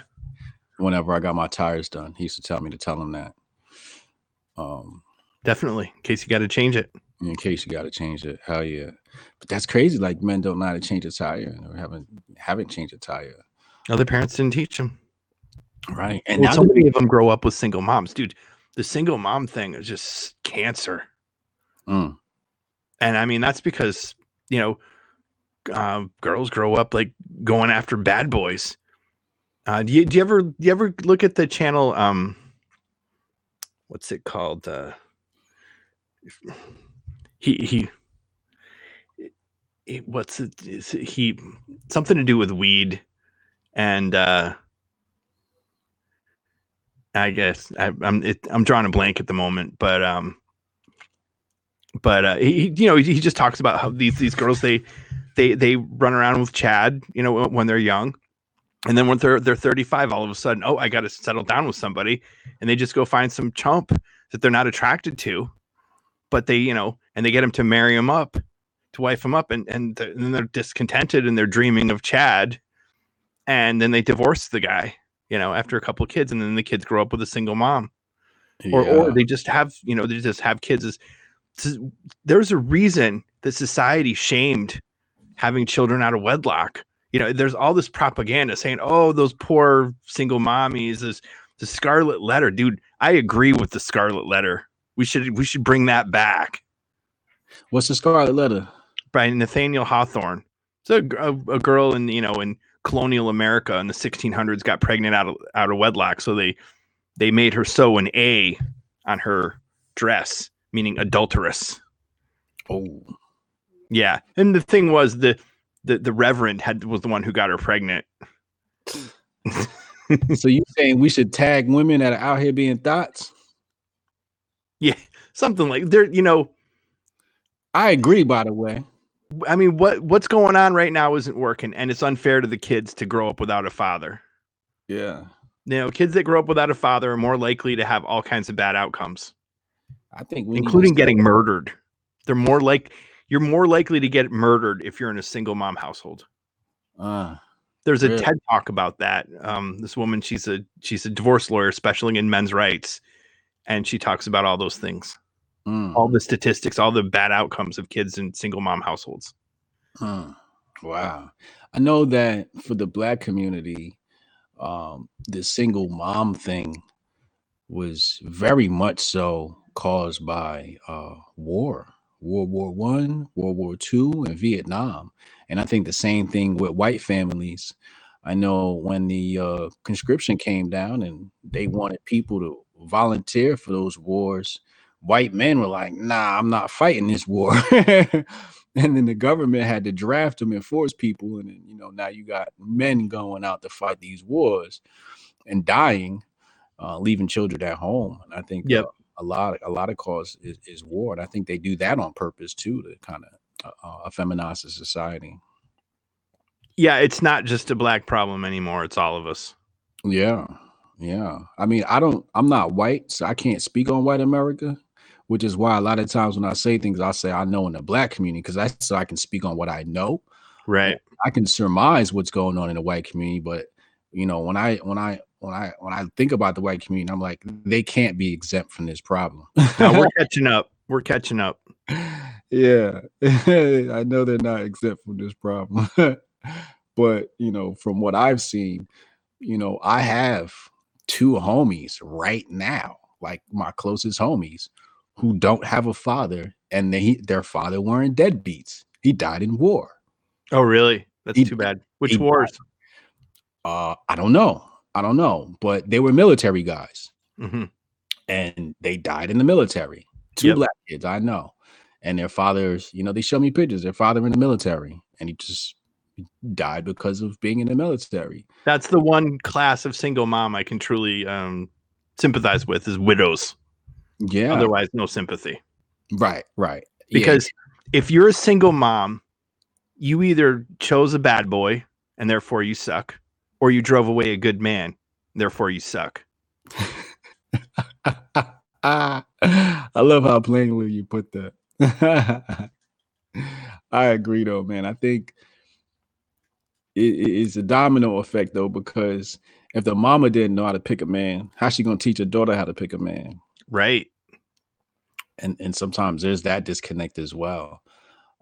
S1: Whenever I got my tires done, he used to tell me to tell him that. Um,
S2: Definitely. In case you got to change it.
S1: in case you got to change it, hell yeah. But that's crazy. Like men don't know how to change a tire or haven't haven't changed a tire,
S2: Other parents didn't teach them.
S1: right? And
S2: Well,
S1: now
S2: so many of them grow up with single moms, dude. The single mom thing is just cancer.
S1: Mm.
S2: And I mean that's because you know uh, girls grow up like going after bad boys. Uh, do you do you ever do you ever look at the channel? Um, what's it called? Uh, he he. he- What's it? It- He something to do with weed, and uh, I guess I, I'm it, I'm drawing a blank at the moment, but um, but uh, he, you know, he, he just talks about how these these girls they they they run around with Chad, you know, when- they're young, and then when they're they're 35, all of a sudden, oh, I got to settle down with somebody, and they just go find some chump that they're not attracted to, but they, you know, and they get him to marry him up, to wife him up, and and, and then they're discontented and they're dreaming of Chad, and then they divorce the guy, you know, after a couple of kids, and then the kids grow up with a single mom. Or or they just have you know they just have kids as there's a reason that society shamed having children out of wedlock. You know there's all this propaganda saying oh those poor single mommies This the scarlet letter. Dude i agree with the scarlet letter. We should we should bring that back.
S1: What's the scarlet letter?
S2: by nathaniel hawthorne. So a, a- a girl in you know in colonial america in the 1600s got pregnant out of out of wedlock. So they they made her sew an a on her dress meaning adulteress
S1: Oh,
S2: yeah. And the thing was the the, the reverend had was the one who got her pregnant.
S1: So you saying we should tag women that are out here being thoughts?
S2: Yeah, something like there you know.
S1: I agree. By the way,
S2: i mean what what's going on right now isn't working and it's unfair to the kids to grow up without a father.
S1: Yeah,
S2: you know kids that grow up without a father are more likely to have all kinds of bad outcomes
S1: I think
S2: including getting murdered. They're more like you're more likely to get murdered if you're in a single mom household.
S1: Uh,
S2: There's a
S1: Really?
S2: TED talk about that. Um, this woman, she's a she's a divorce lawyer specializing in men's rights, and she talks about all those things,
S1: mm,
S2: all the statistics, all the bad outcomes of kids in single mom households.
S1: wow. I know that for the black community, um, the single mom thing was very much so caused by uh, war, World War One, World War Two, and Vietnam. And I think the same thing with white families. I know when the uh, conscription came down and they wanted people to volunteer for those wars, white men were like, "Nah, I'm not fighting this war." and then the government had to draft them and force people, and then you know now you got men going out to fight these wars and dying, uh, leaving children at home. And I think
S2: Yep.
S1: uh, a lot a lot of cause is, is war, and I think they do that on purpose too to kind of uh, uh, feminize the society.
S2: Yeah, it's not just a black problem anymore. It's all of us.
S1: Yeah, yeah. I mean, I don't. I'm not white, so I can't speak on white America, which is why a lot of times when I say things, I say I know in the black community because that's so I can speak on what I know.
S2: Right.
S1: I can surmise what's going on in the white community, but you know, when I when I when I when I think about the white community, I'm like, they can't be exempt from this problem.
S2: Now we're catching up. We're catching up.
S1: yeah, I know they're not exempt from this problem, but you know, from what I've seen, you know, I have two homies right now, like my closest homies, who don't have a father, and they their father weren't deadbeats. He died in war.
S2: Oh, really? That's
S1: He-
S2: too bad. Which wars?
S1: Uh, I don't know, I don't know, but they were military guys.
S2: hmm
S1: and they died in the military. Two
S2: Yep.
S1: black kids, I know. And their fathers, you know, they show me pictures. Their father in the military, and he just died because of being in the military.
S2: That's the one class of single mom I can truly um, sympathize with is widows.
S1: Yeah,
S2: Otherwise, no sympathy.
S1: right, right. Yeah,
S2: Because if you're a single mom, you either chose a bad boy and therefore you suck, or you drove away a good man, therefore you suck.
S1: I love how plainly you put that. I agree, though, man. I think it, it- it's a domino effect, though, because if the mama didn't know how to pick a man, how's she gonna teach her daughter how to pick a man?
S2: Right.
S1: And and sometimes there's that disconnect as well.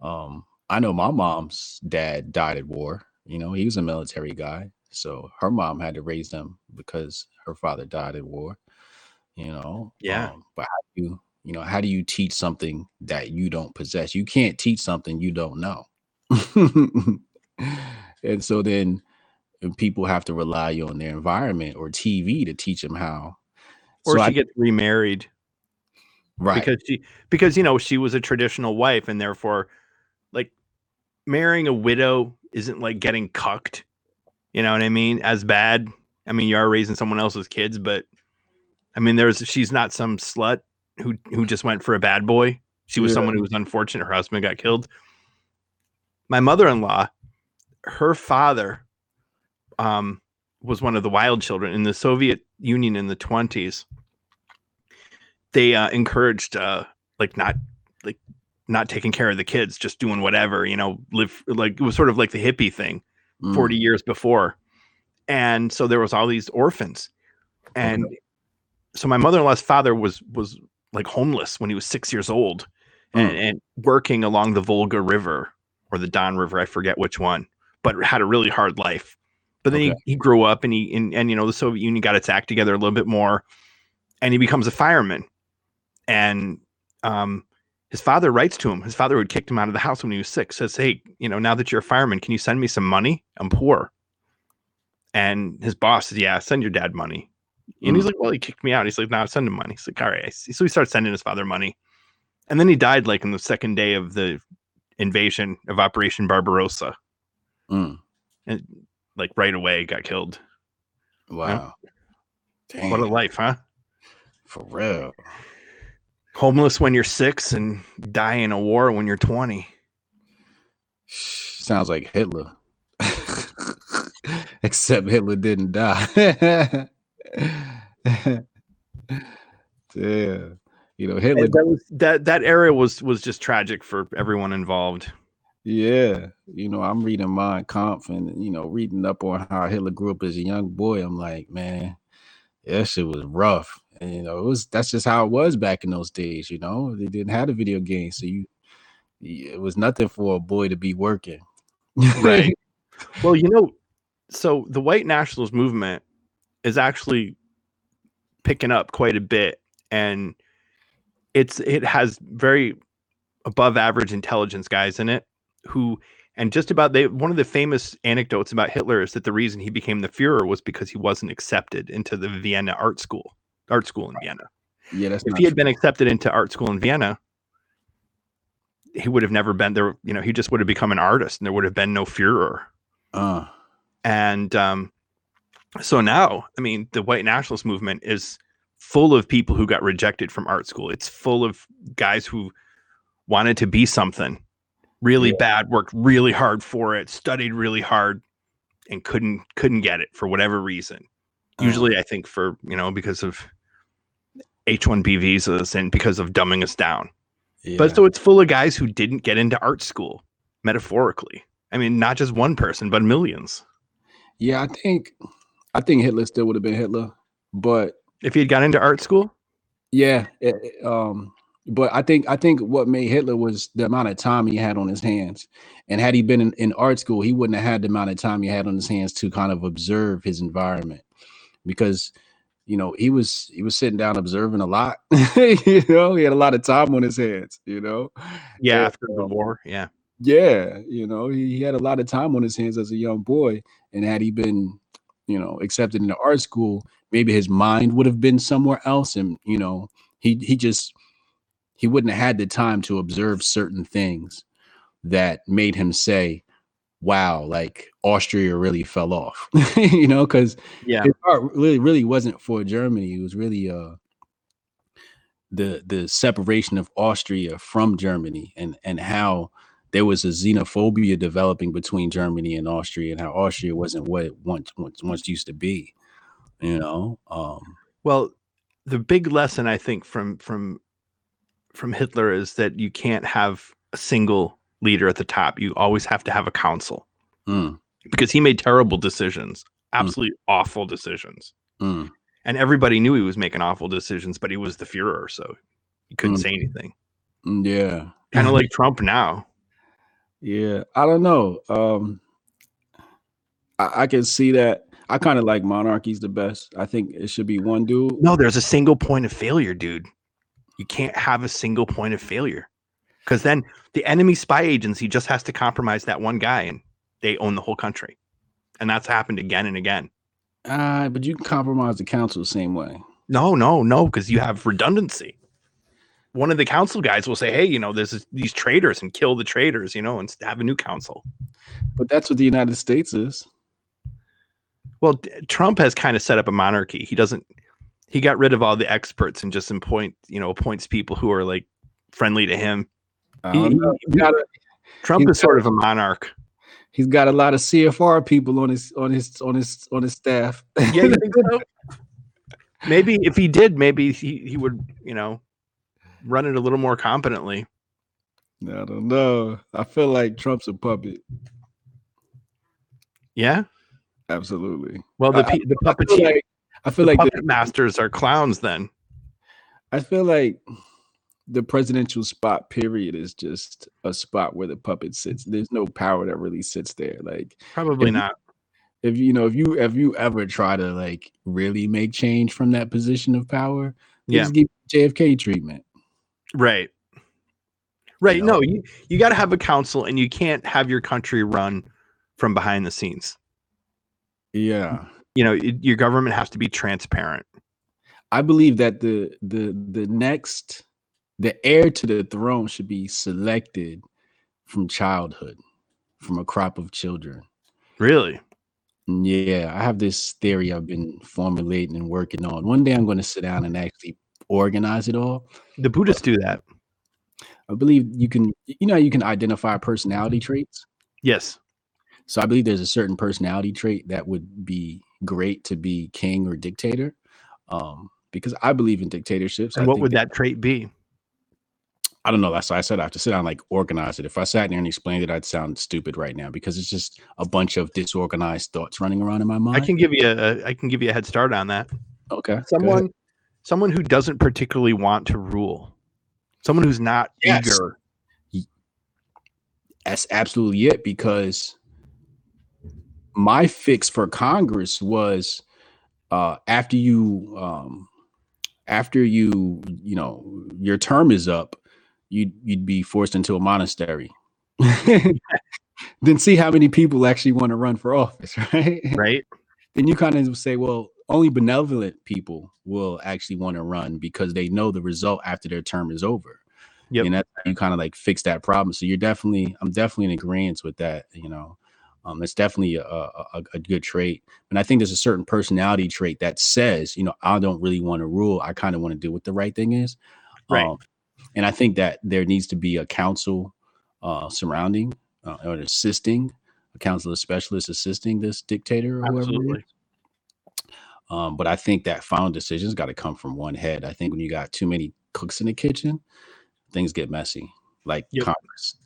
S1: Um, I know my mom's dad died at war. You know, he was a military guy, so her mom had to raise them because her father died in war. You know,
S2: Yeah.
S1: Um, but how do you, you know, how do you teach something that you don't possess? You can't teach something you don't know. and so then and people have to rely on their environment or TV to teach them how.
S2: Or
S1: So
S2: she
S1: I-
S2: gets remarried
S1: right,
S2: because she because you know she was a traditional wife and therefore like marrying a widow isn't like getting cucked. You know what I mean? As bad. I mean, you are raising someone else's kids, but I mean, there's she's not some slut who who just went for a bad boy. She was
S1: Yeah.
S2: someone who was unfortunate. Her husband got killed. My mother-in-law, her father, um, was one of the wild children in the Soviet Union in the twenties. They uh, encouraged uh, like not like not taking care of the kids, just doing whatever, you know, live like it was sort of like the hippie thing.
S1: Mm,
S2: 40 years before. And so there was all these orphans. And so my mother-in-law's father was was like homeless when he was 6 years old and,
S1: Mm.
S2: and working along the Volga River or the Don River, I forget which one, but had a really hard life. But then
S1: Okay.
S2: he, he grew up and he and, and you know the Soviet Union got its act together a little bit more and he becomes a fireman. And um his father writes to him. His father had kicked him out of the house when he was six. Says, "Hey, you know, now that you're a fireman, can you send me some money? I'm poor." And his boss says, "Yeah, send your dad money." And he's like, "Well, he kicked me out." He's like, "No, send him money." He's like, "All right." So he starts sending his father money, and then he died like in the second day of the invasion of Operation Barbarossa.
S1: mm,
S2: Like right away, got killed.
S1: wow.
S2: What a life, huh?
S1: for real.
S2: Homeless when you're six and die in a war when you're twenty.
S1: Sounds like Hitler. Except Hitler didn't die. yeah. Yeah, You know, Hitler.
S2: that was that that era was was just tragic for everyone involved.
S1: Yeah, you know, I'm reading Mein Kampf and you know, reading up on how Hitler grew up as a young boy. I'm like, man, that shit was rough. And you know, it was that's just how it was back in those days. You know, they didn't have a video game, so you, it was nothing for a boy to be working.
S2: Right. well, you know, so the white nationalist movement is actually picking up quite a bit, and it's it has very above average intelligence guys in it who and just about they one of the famous anecdotes about Hitler is that the reason he became the Führer was because he wasn't accepted into the Vienna art school art school in Vienna.
S1: Yeah, that's
S2: If he had
S1: true.
S2: been accepted into art school in Vienna, he would have never been there. You know, he just would have become an artist, and there would have been no Führer.
S1: Uh,
S2: And um, so now, I mean, the white nationalist movement is full of people who got rejected from art school. It's full of guys who wanted to be something really
S1: Yeah.
S2: bad, worked really hard for it, studied really hard, and couldn't couldn't get it for whatever reason.
S1: Uh,
S2: Usually, I think for you know because of H one B visas and because of dumbing us down.
S1: yeah.
S2: But so it's full of guys who didn't get into art school, metaphorically. I mean, not just one person, but millions.
S1: yeah, I think I think Hitler still would have been Hitler, but
S2: If he had got into art school,
S1: Yeah, it- it, um, but I think I think what made Hitler was the amount of time he had on his hands, and had he been in, in art school, he wouldn't have had the amount of time he had on his hands to kind of observe his environment, because you know he was he was sitting down observing a lot. you know, he had a lot of time on his hands. You know,
S2: yeah,
S1: Yeah,
S2: after the war, yeah,
S1: yeah, you know, he, he had a lot of time on his hands as a young boy, and had he been, you know, accepted into art school, maybe his mind would have been somewhere else, and you know, he he just he wouldn't have had the time to observe certain things that made him say, "Wow, like Austria really fell off," you know, because
S2: yeah,
S1: his art really really wasn't for Germany. It was really uh the the separation of Austria from Germany and and how there was a xenophobia developing between Germany and Austria and how Austria wasn't what it once once, once used to be. You know, um,
S2: Well, the big lesson I think from from from Hitler is that you can't have a single leader at the top. You always have to have a council
S1: mm,
S2: because he made terrible decisions, absolutely awful decisions.
S1: mm,
S2: And everybody knew he was making awful decisions, but he was the Fuhrer, so he couldn't
S1: Mm.
S2: say anything.
S1: mm, yeah,
S2: Kind of like Trump now.
S1: yeah. I don't know. Um, I, I can see that. I kind of like monarchies the best. I think it should be one dude.
S2: No, there's a single point of failure, dude. You can't have a single point of failure because then the enemy spy agency just has to compromise that one guy and they own the whole country. And that's happened again and again.
S1: Uh, but you can compromise the council the same way.
S2: No, no, no, because you have redundancy. One of the council guys will say, "Hey, you know, there's these traitors and kill the traitors," you know, and have a new council.
S1: But that's what the United States is.
S2: Well, d- Trump has kind of set up a monarchy. He doesn't. He got rid of all the experts and just appoint, you know, appoints people who are like friendly to him. He- he-
S1: got a-
S2: Trump is sort of a monarch.
S1: he's got a lot of CFR people on his on his on his on his staff.
S2: Yeah, so? Maybe if he did, maybe he, he would, you know, run it a little more competently.
S1: I don't know. I feel like Trump's a puppet.
S2: Yeah.
S1: Absolutely.
S2: Well, the
S1: I-
S2: the
S1: I feel like I feel
S2: the
S1: like the,
S2: masters are clowns. Then
S1: I feel like the presidential spot period is just a spot where the puppet sits. There's no power that really sits there. Like
S2: probably
S1: If
S2: not.
S1: if you know if you if you ever try to like really make change from that position of power,
S2: Yeah.
S1: just give JFK treatment.
S2: Right. Right.
S1: know?
S2: No, you, you got to have a council and you can't have your country run from behind the scenes.
S1: Yeah.
S2: You know, it, your government has to be transparent.
S1: I believe that the the the next the heir to the throne should be selected from childhood, from a crop of children.
S2: Really?
S1: Yeah, I have this theory I've been formulating and working on. One day I'm going to sit down and actually organize it all.
S2: The Buddhists do that.
S1: I believe you can, you know, you can identify personality traits.
S2: Yes.
S1: So I believe there's a certain personality trait that would be great to be king or dictator. Um, because I believe in dictatorships.
S2: And
S1: I
S2: what would that trait be?
S1: I don't know. That's why I said I have to sit down and like organize it. If I sat there and explained it, I'd sound stupid right now because it's just a bunch of disorganized thoughts running around in my mind.
S2: I can give you a I can give you a head start on that.
S1: okay.
S2: Someone someone who doesn't particularly want to rule. Someone who's not
S1: Yes.
S2: eager.
S1: That's absolutely it because my fix for Congress was uh after you um after you you know your term is up you'd you'd be forced into a monastery. Then see how many people actually want to run for office right?
S2: Right.
S1: then you kind of say well only benevolent people will actually want to run because they know the result after their term is over.
S2: Yep.
S1: and that's how you kind of like fix that problem. So you're definitely i'm definitely in agreement with that you know. Um it's definitely a, a, a- good trait. And i think there's a certain personality trait that says you know i don't really want to rule. I kind of want to do what the right thing is.
S2: Right.
S1: um, and i think that there needs to be a council uh surrounding uh, or assisting a council of specialists assisting this dictator or whoever.
S2: Absolutely.
S1: Um, but I think that final decision's got to come from one head. I think when you got too many cooks in the kitchen, things get messy, like
S2: Yep.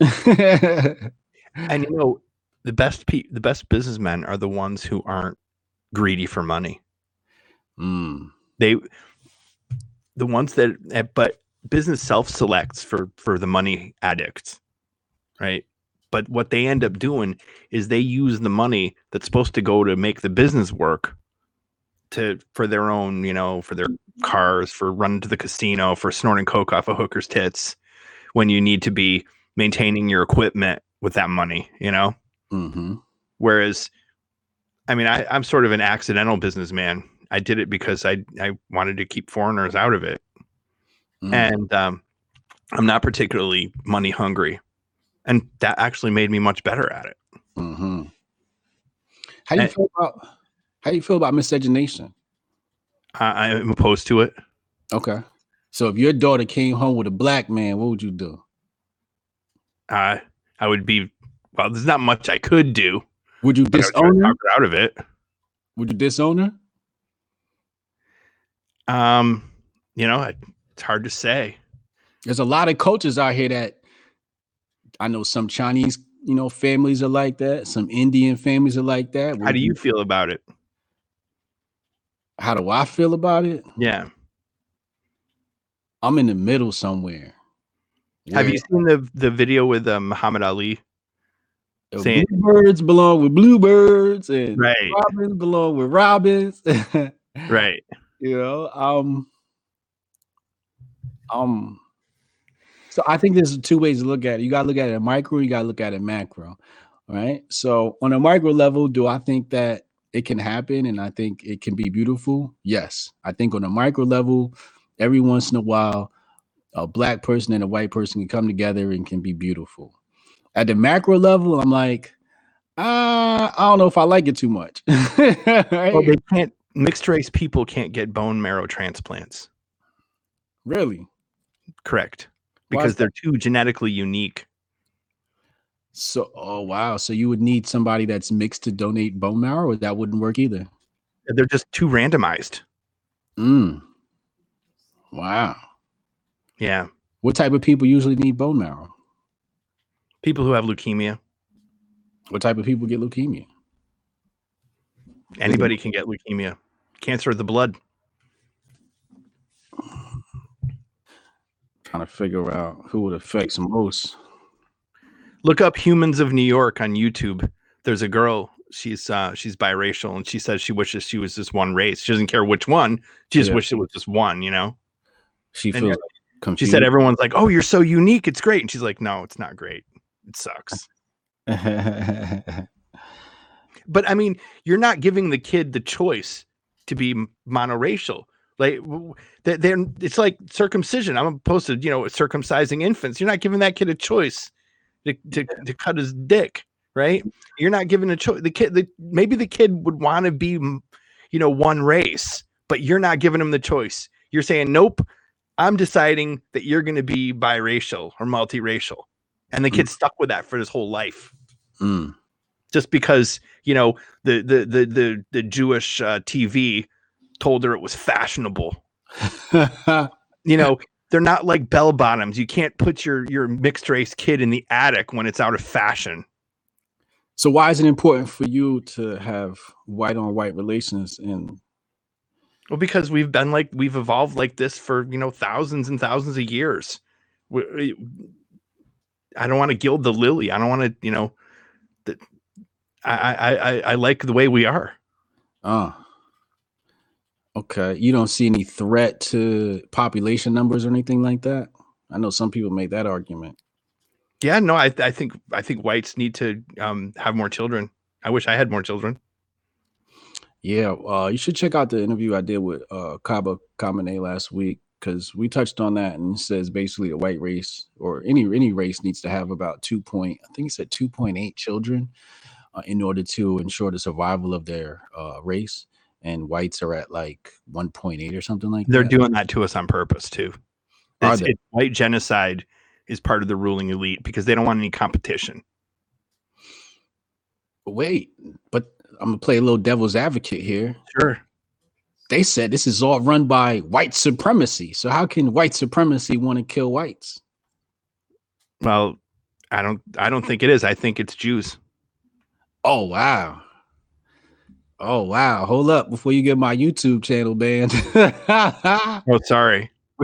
S1: Congress.
S2: And you know, the best pe- the best businessmen are the ones who aren't greedy for money.
S1: Mm,
S2: They the ones that eh, but business self-selects for for the money addicts. Right? But what they end up doing is they use the money that's supposed to go to make the business work to for their own, you know, for their cars, for running to the casino, for snorting coke off a hooker's tits when you need to be maintaining your equipment with that money, you know?
S1: hmm
S2: Whereas, I mean, I, I'm sort of an accidental businessman. I did it because I, I wanted to keep foreigners out of it.
S1: Mm,
S2: And um, I'm not particularly money hungry. And that actually made me much better at it.
S1: hmm How do you
S2: And-
S1: feel about how do you feel about miscegenation?
S2: I, I'm opposed to it.
S1: Okay, so if your daughter came home with a black man, what would you do?
S2: Uh, I would be, well, there's not much I could do.
S1: Would you
S2: But I would try
S1: disown her?
S2: out of it.
S1: Would you disown her?
S2: Um, you know, it- it's hard to say.
S1: There's a lot of coaches out here that I know some Chinese, you know, families are like that. Some Indian families are like that.
S2: How do you feel about it?
S1: How do I feel about it?
S2: Yeah.
S1: I'm in the middle somewhere.
S2: Have you seen the the video with uh, Muhammad Ali? saying-
S1: bluebirds belong with bluebirds and
S2: Right.
S1: robins belong with robins?
S2: Right.
S1: you know, um, um. So I think there's two ways to look at it. You got to look at it micro. You got to look at it macro. Right. So on a micro level, do I think that it can happen and I think it can be beautiful? Yes. I think on a micro level, every once in a while, a black person and a white person can come together and can be beautiful. At the macro level, I'm like, uh, I don't know if I like it too much. Right?
S2: Well, they can't. Mixed race people can't get bone marrow transplants.
S1: really?
S2: Correct. Because they're too genetically unique.
S1: So, oh wow. So you would need somebody that's mixed to donate bone marrow, or that wouldn't work either.
S2: They're just too randomized.
S1: Mm. Wow.
S2: Yeah.
S1: What type of people usually need bone marrow?
S2: People who have leukemia.
S1: What type of people get leukemia?
S2: Anybody can get leukemia. Cancer of the blood.
S1: Trying to figure out who it affects most.
S2: Look up Humans of New York on YouTube. There's a girl. She's uh she's biracial and she says she wishes she was just one race. She doesn't care which one. She just
S1: Yeah.
S2: wishes it was just one, you know?
S1: She
S2: And
S1: feels
S2: you're- She said everyone's like, "Oh, you're so unique. It's great." And she's like, "No, it's not great. It sucks." but I mean, you're not giving the kid the choice to be monoracial. Like they're, it's like circumcision. I'm opposed to you know circumcising infants. You're not giving that kid a choice to to, to cut his dick, right? You're not giving a choice. The kid, the, maybe the kid would want to be, you know, one race, but you're not giving him the choice. You're saying, nope. I'm deciding that you're going to be biracial or multiracial, and the kid's stuck with that for his whole life
S1: Mm.
S2: just because you know the the the the, the Jewish uh, TV told her it was fashionable. You know, they're not like bell bottoms. You can't put your your mixed race kid in the attic when it's out of fashion.
S1: So why is it important for you to have white on white relations in
S2: Well, because we've been like we've evolved like this for you know thousands and thousands of years. We- I don't want to gild the lily. I don't want to, you know, that I, I I I like the way we are.
S1: uh okay. You don't see any threat to population numbers or anything like that? I know some people make that argument.
S2: Yeah, no, I I think I think whites need to um have more children. I wish I had more children.
S1: Yeah, uh, you should check out the interview I did with uh, Kaba Kamene last week because we touched on that and it says basically a white race or any any race needs to have about two point I think he said two point eight children uh, in order to ensure the survival of their uh, race, and whites are at like one point eight or something like that.
S2: They're doing that to us on purpose too. It's,
S1: they?
S2: it's white genocide is part of the ruling elite because they don't want any competition.
S1: Wait, but I'm gonna play a little devil's advocate here.
S2: Sure.
S1: They said this is all run by white supremacy. So how can white supremacy want to kill whites?
S2: Well, I don't I don't think it is. I think it's Jews.
S1: Oh wow. Oh wow. Hold up before you get my YouTube channel banned.
S2: Oh, sorry.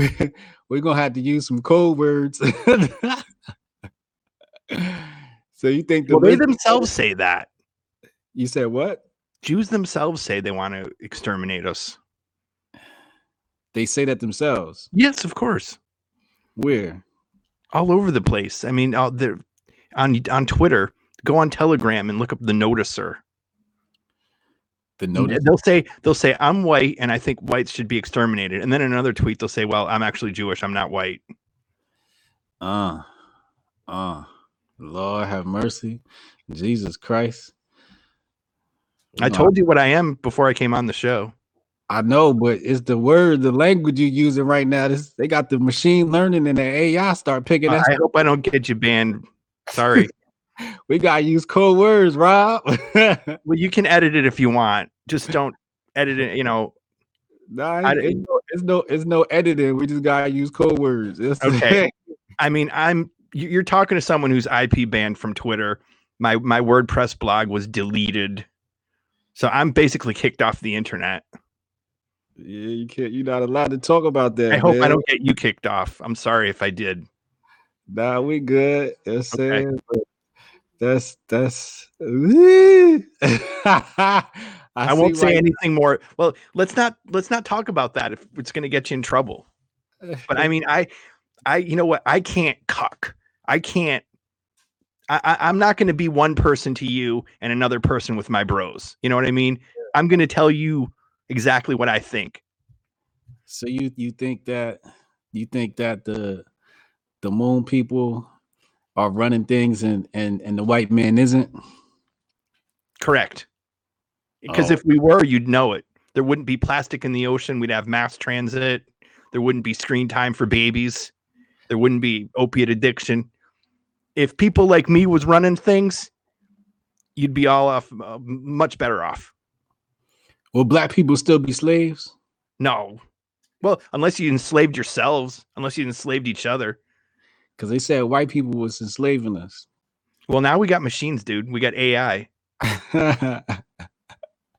S1: We're gonna have to use some code words. so you think the
S2: Well, they themselves say that.
S1: you said what?
S2: Jews themselves say they want to exterminate us.
S1: They say that themselves.
S2: Yes, of course.
S1: Where?
S2: All over the place. I mean, out there on on Twitter, go on Telegram and look up the noticer.
S1: The
S2: And
S1: notice.
S2: They'll say they'll say I'm white and I think whites should be exterminated. And then in another tweet they'll say, "Well, I'm actually Jewish. I'm not white."
S1: Uh uh Lord have mercy. Jesus Christ.
S2: I
S1: No,
S2: told you what I am before I came on the show.
S1: I know, but it's the word, the language you're using right now. This they got the machine learning and the AI start picking
S2: I
S1: that.
S2: I hope I don't get you banned. Sorry.
S1: We gotta use code words, Rob.
S2: well, you can edit it if you want. Just don't edit it. You know.
S1: nah,
S2: I-
S1: it's, no, it's no, it's no editing. We just gotta use code words. It's
S2: Okay. I mean, I'm you- you're talking to someone who's IP banned from Twitter. My my WordPress blog was deleted, so I'm basically kicked off the internet.
S1: yeah, you can't. You're not allowed to talk about that.
S2: I hope I don't get you kicked off. I'm sorry if I did.
S1: Nah, we good. That's
S2: Okay.
S1: saying, that's that's. I,
S2: I, won't say anything more. Well, let's not let's not talk about that if it's going to get you in trouble. But I mean, I I you know what? I can't cuck. I can't. I, I I'm not going to be one person to you and another person with my bros. You know what I mean? I'm going to tell you exactly what I think.
S1: So you you think that you think that the the moon people are running things and and and the white man isn't?
S2: Correct. Because
S1: Oh.
S2: if we were, you'd know it. There wouldn't be plastic in the ocean. We'd have mass transit. There wouldn't be screen time for babies. There wouldn't be opiate addiction. If people like me was running things, you'd be all off uh, much better off.
S1: Will black people still be slaves?
S2: No. Well, unless you enslaved yourselves, unless you enslaved each other.
S1: Because they said white people was enslaving us.
S2: Well, now we got machines, dude. We got AI.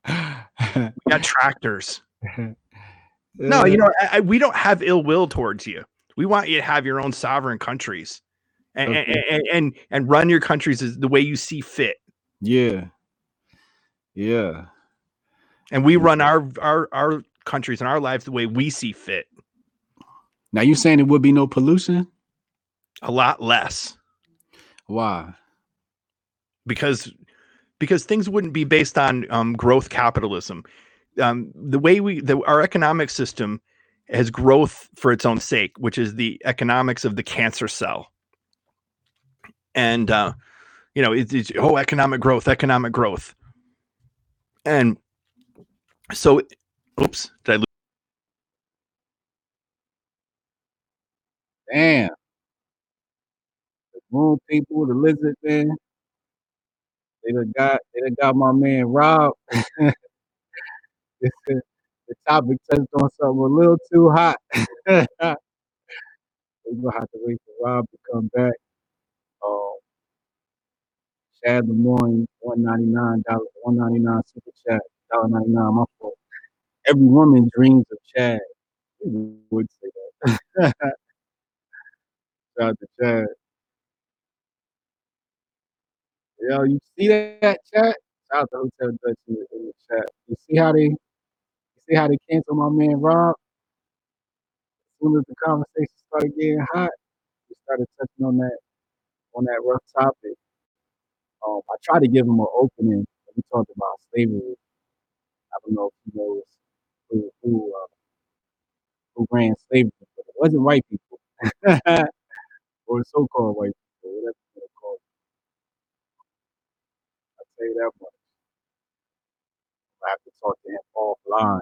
S2: We got tractors. No, you know, I, I, we don't have ill will towards you. We want you to have your own sovereign countries, and and,
S1: Okay.
S2: and, and and run your countries the way you see fit.
S1: Yeah. Yeah.
S2: And we run our our our countries and our lives the way we see fit.
S1: Now you saying there would be no pollution?
S2: A lot less
S1: Why?
S2: because because things wouldn't be based on um, growth capitalism. Um, the way we the, our economic system has growth for its own sake, which is the economics of the cancer cell. And uh, you know, it's, it's oh, economic growth, economic growth, and so, oops, did I lose?
S1: Damn. Moon people, the lizard man. They done got they done got my man Rob. the topic touched on something a little too hot. we're gonna have to wait for Rob to come back. Um, Chad Lemoyne, one ninety nine dollars, one ninety nine super chat, dollar ninety nine. My fault. Every woman dreams of Chad. Would say that? Shout out to Chad. Yo, you see that chat? Shout out to Hotel Dutch in the, in the chat. You see how they, you see how they cancel my man Rob? As soon as the conversation started getting hot, we started touching on that on that rough topic. Um, I tried to give him an opening we talked about slavery. I don't know if he knows who who uh, who ran slavery, but it wasn't white people or so-called white people, whatever you want to call it. You that much. I have to talk to him offline.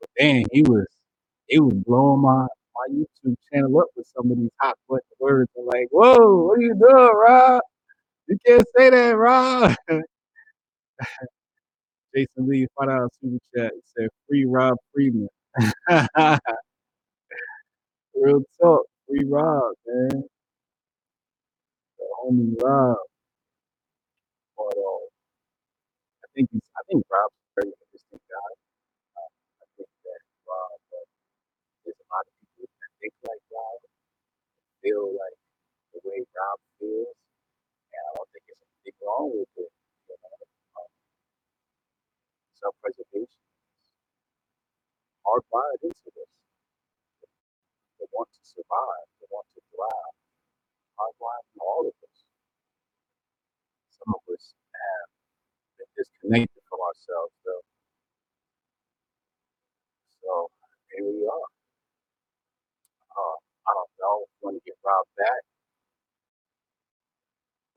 S1: But then he was he was blowing my my YouTube channel up with some of these hot button words. I'm like, whoa, what are you doing, Rob? You can't say that, Rob. Jason Lee, find out super chat. He said, free Rob Freeman. Real talk, free Rob, man. The homie Rob. But I think he's, I think Rob's a very interesting guy. Uh, I think that Rob, uh, there's a lot of people that think like Rob, feel like the way Rob feels, and I don't think there's anything wrong with it. You know, um, self-preservation is hardwired into this. They want to survive. They want to thrive. Hardwired in all of us. Some of us have disconnected from ourselves, though. So here we are. Uh, I don't know want to get Rob back,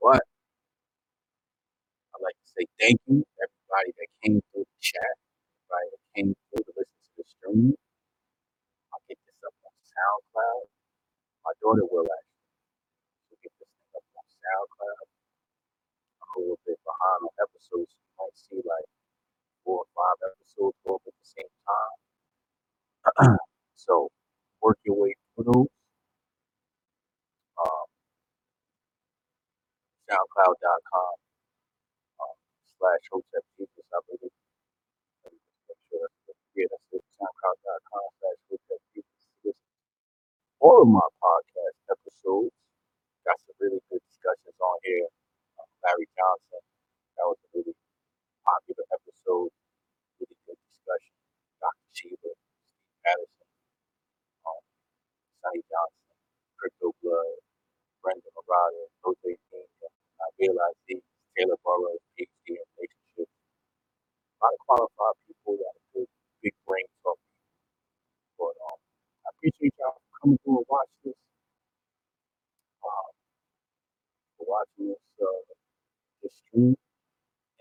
S1: but I'd like to say thank you everybody that came through the chat, everybody that came through to listen to the stream. I'll get this up on SoundCloud. My daughter will actually she'll get this thing up on SoundCloud. I'm a little bit behind on episodes. Might see like four or five episodes go up at the same time. so work your way through those. Um, SoundCloud.com um, slash Hotep Jesus, I believe. Let me just make sure yeah, that's it. SoundCloud.com slash Hotep Jesus. All of my podcast episodes got some really good discussions on here. Um, Larry Johnson, that was a really popular episode, really good discussion. Dr. Sheba, Steve Patterson, um, Sonny Johnson, Crypto Blood, Brendan Murata, Jose I realize these Taylor Burrows, PhD in relationships. A lot of qualified people that are good, big brain talk. But um, I appreciate y'all coming through and watch this, um, watching this, uh, this stream.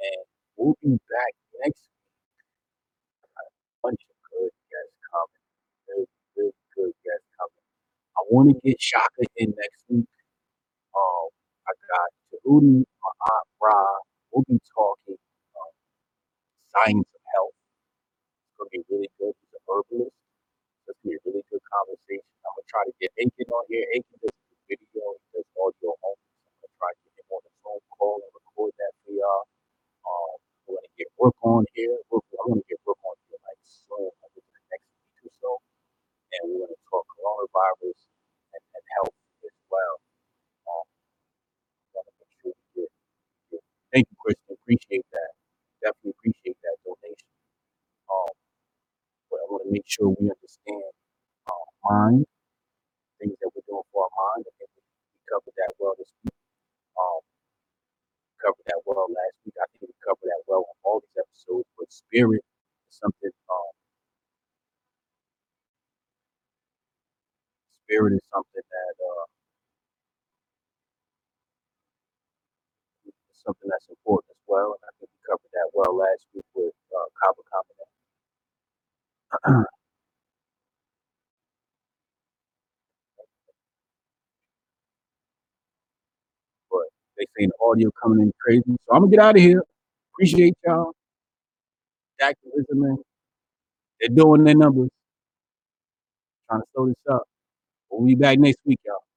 S1: And we'll be back next week. Got a bunch of good guests coming. Really, really good guests coming. I want to get Shaka in next week. Um, I got Tahuti, aunt Ra. We'll be talking um, science of health. It's gonna be really good. He's a herbalist. It's gonna be a really good conversation. I'm gonna try to get Aiken on here. Aiken does video, does audio only. I'm gonna try to get him on the phone call and record that for y'all. Um, get Brooke on here. I'm gonna get Brooke on here like soon, like within the next week or so. And we're gonna talk coronavirus and, and health as well. Um, sure we get, get thank you, Christian. Appreciate that. Definitely appreciate that donation. Um, but I want to make sure we understand uh, mind, things that we're doing for our mind. I think we we covered that well this week. Um, covered that well last week. I think we covered that well on all these episodes. But spirit is something. Um, spirit is something that uh, something that's important as well. And I think we covered that well last week with uh, Kaba Kamene. but they say the audio coming in crazy. So I'm gonna get out of here. Appreciate y'all. And listening. They're doing their numbers. Trying to slow this up. We'll be back next week, y'all.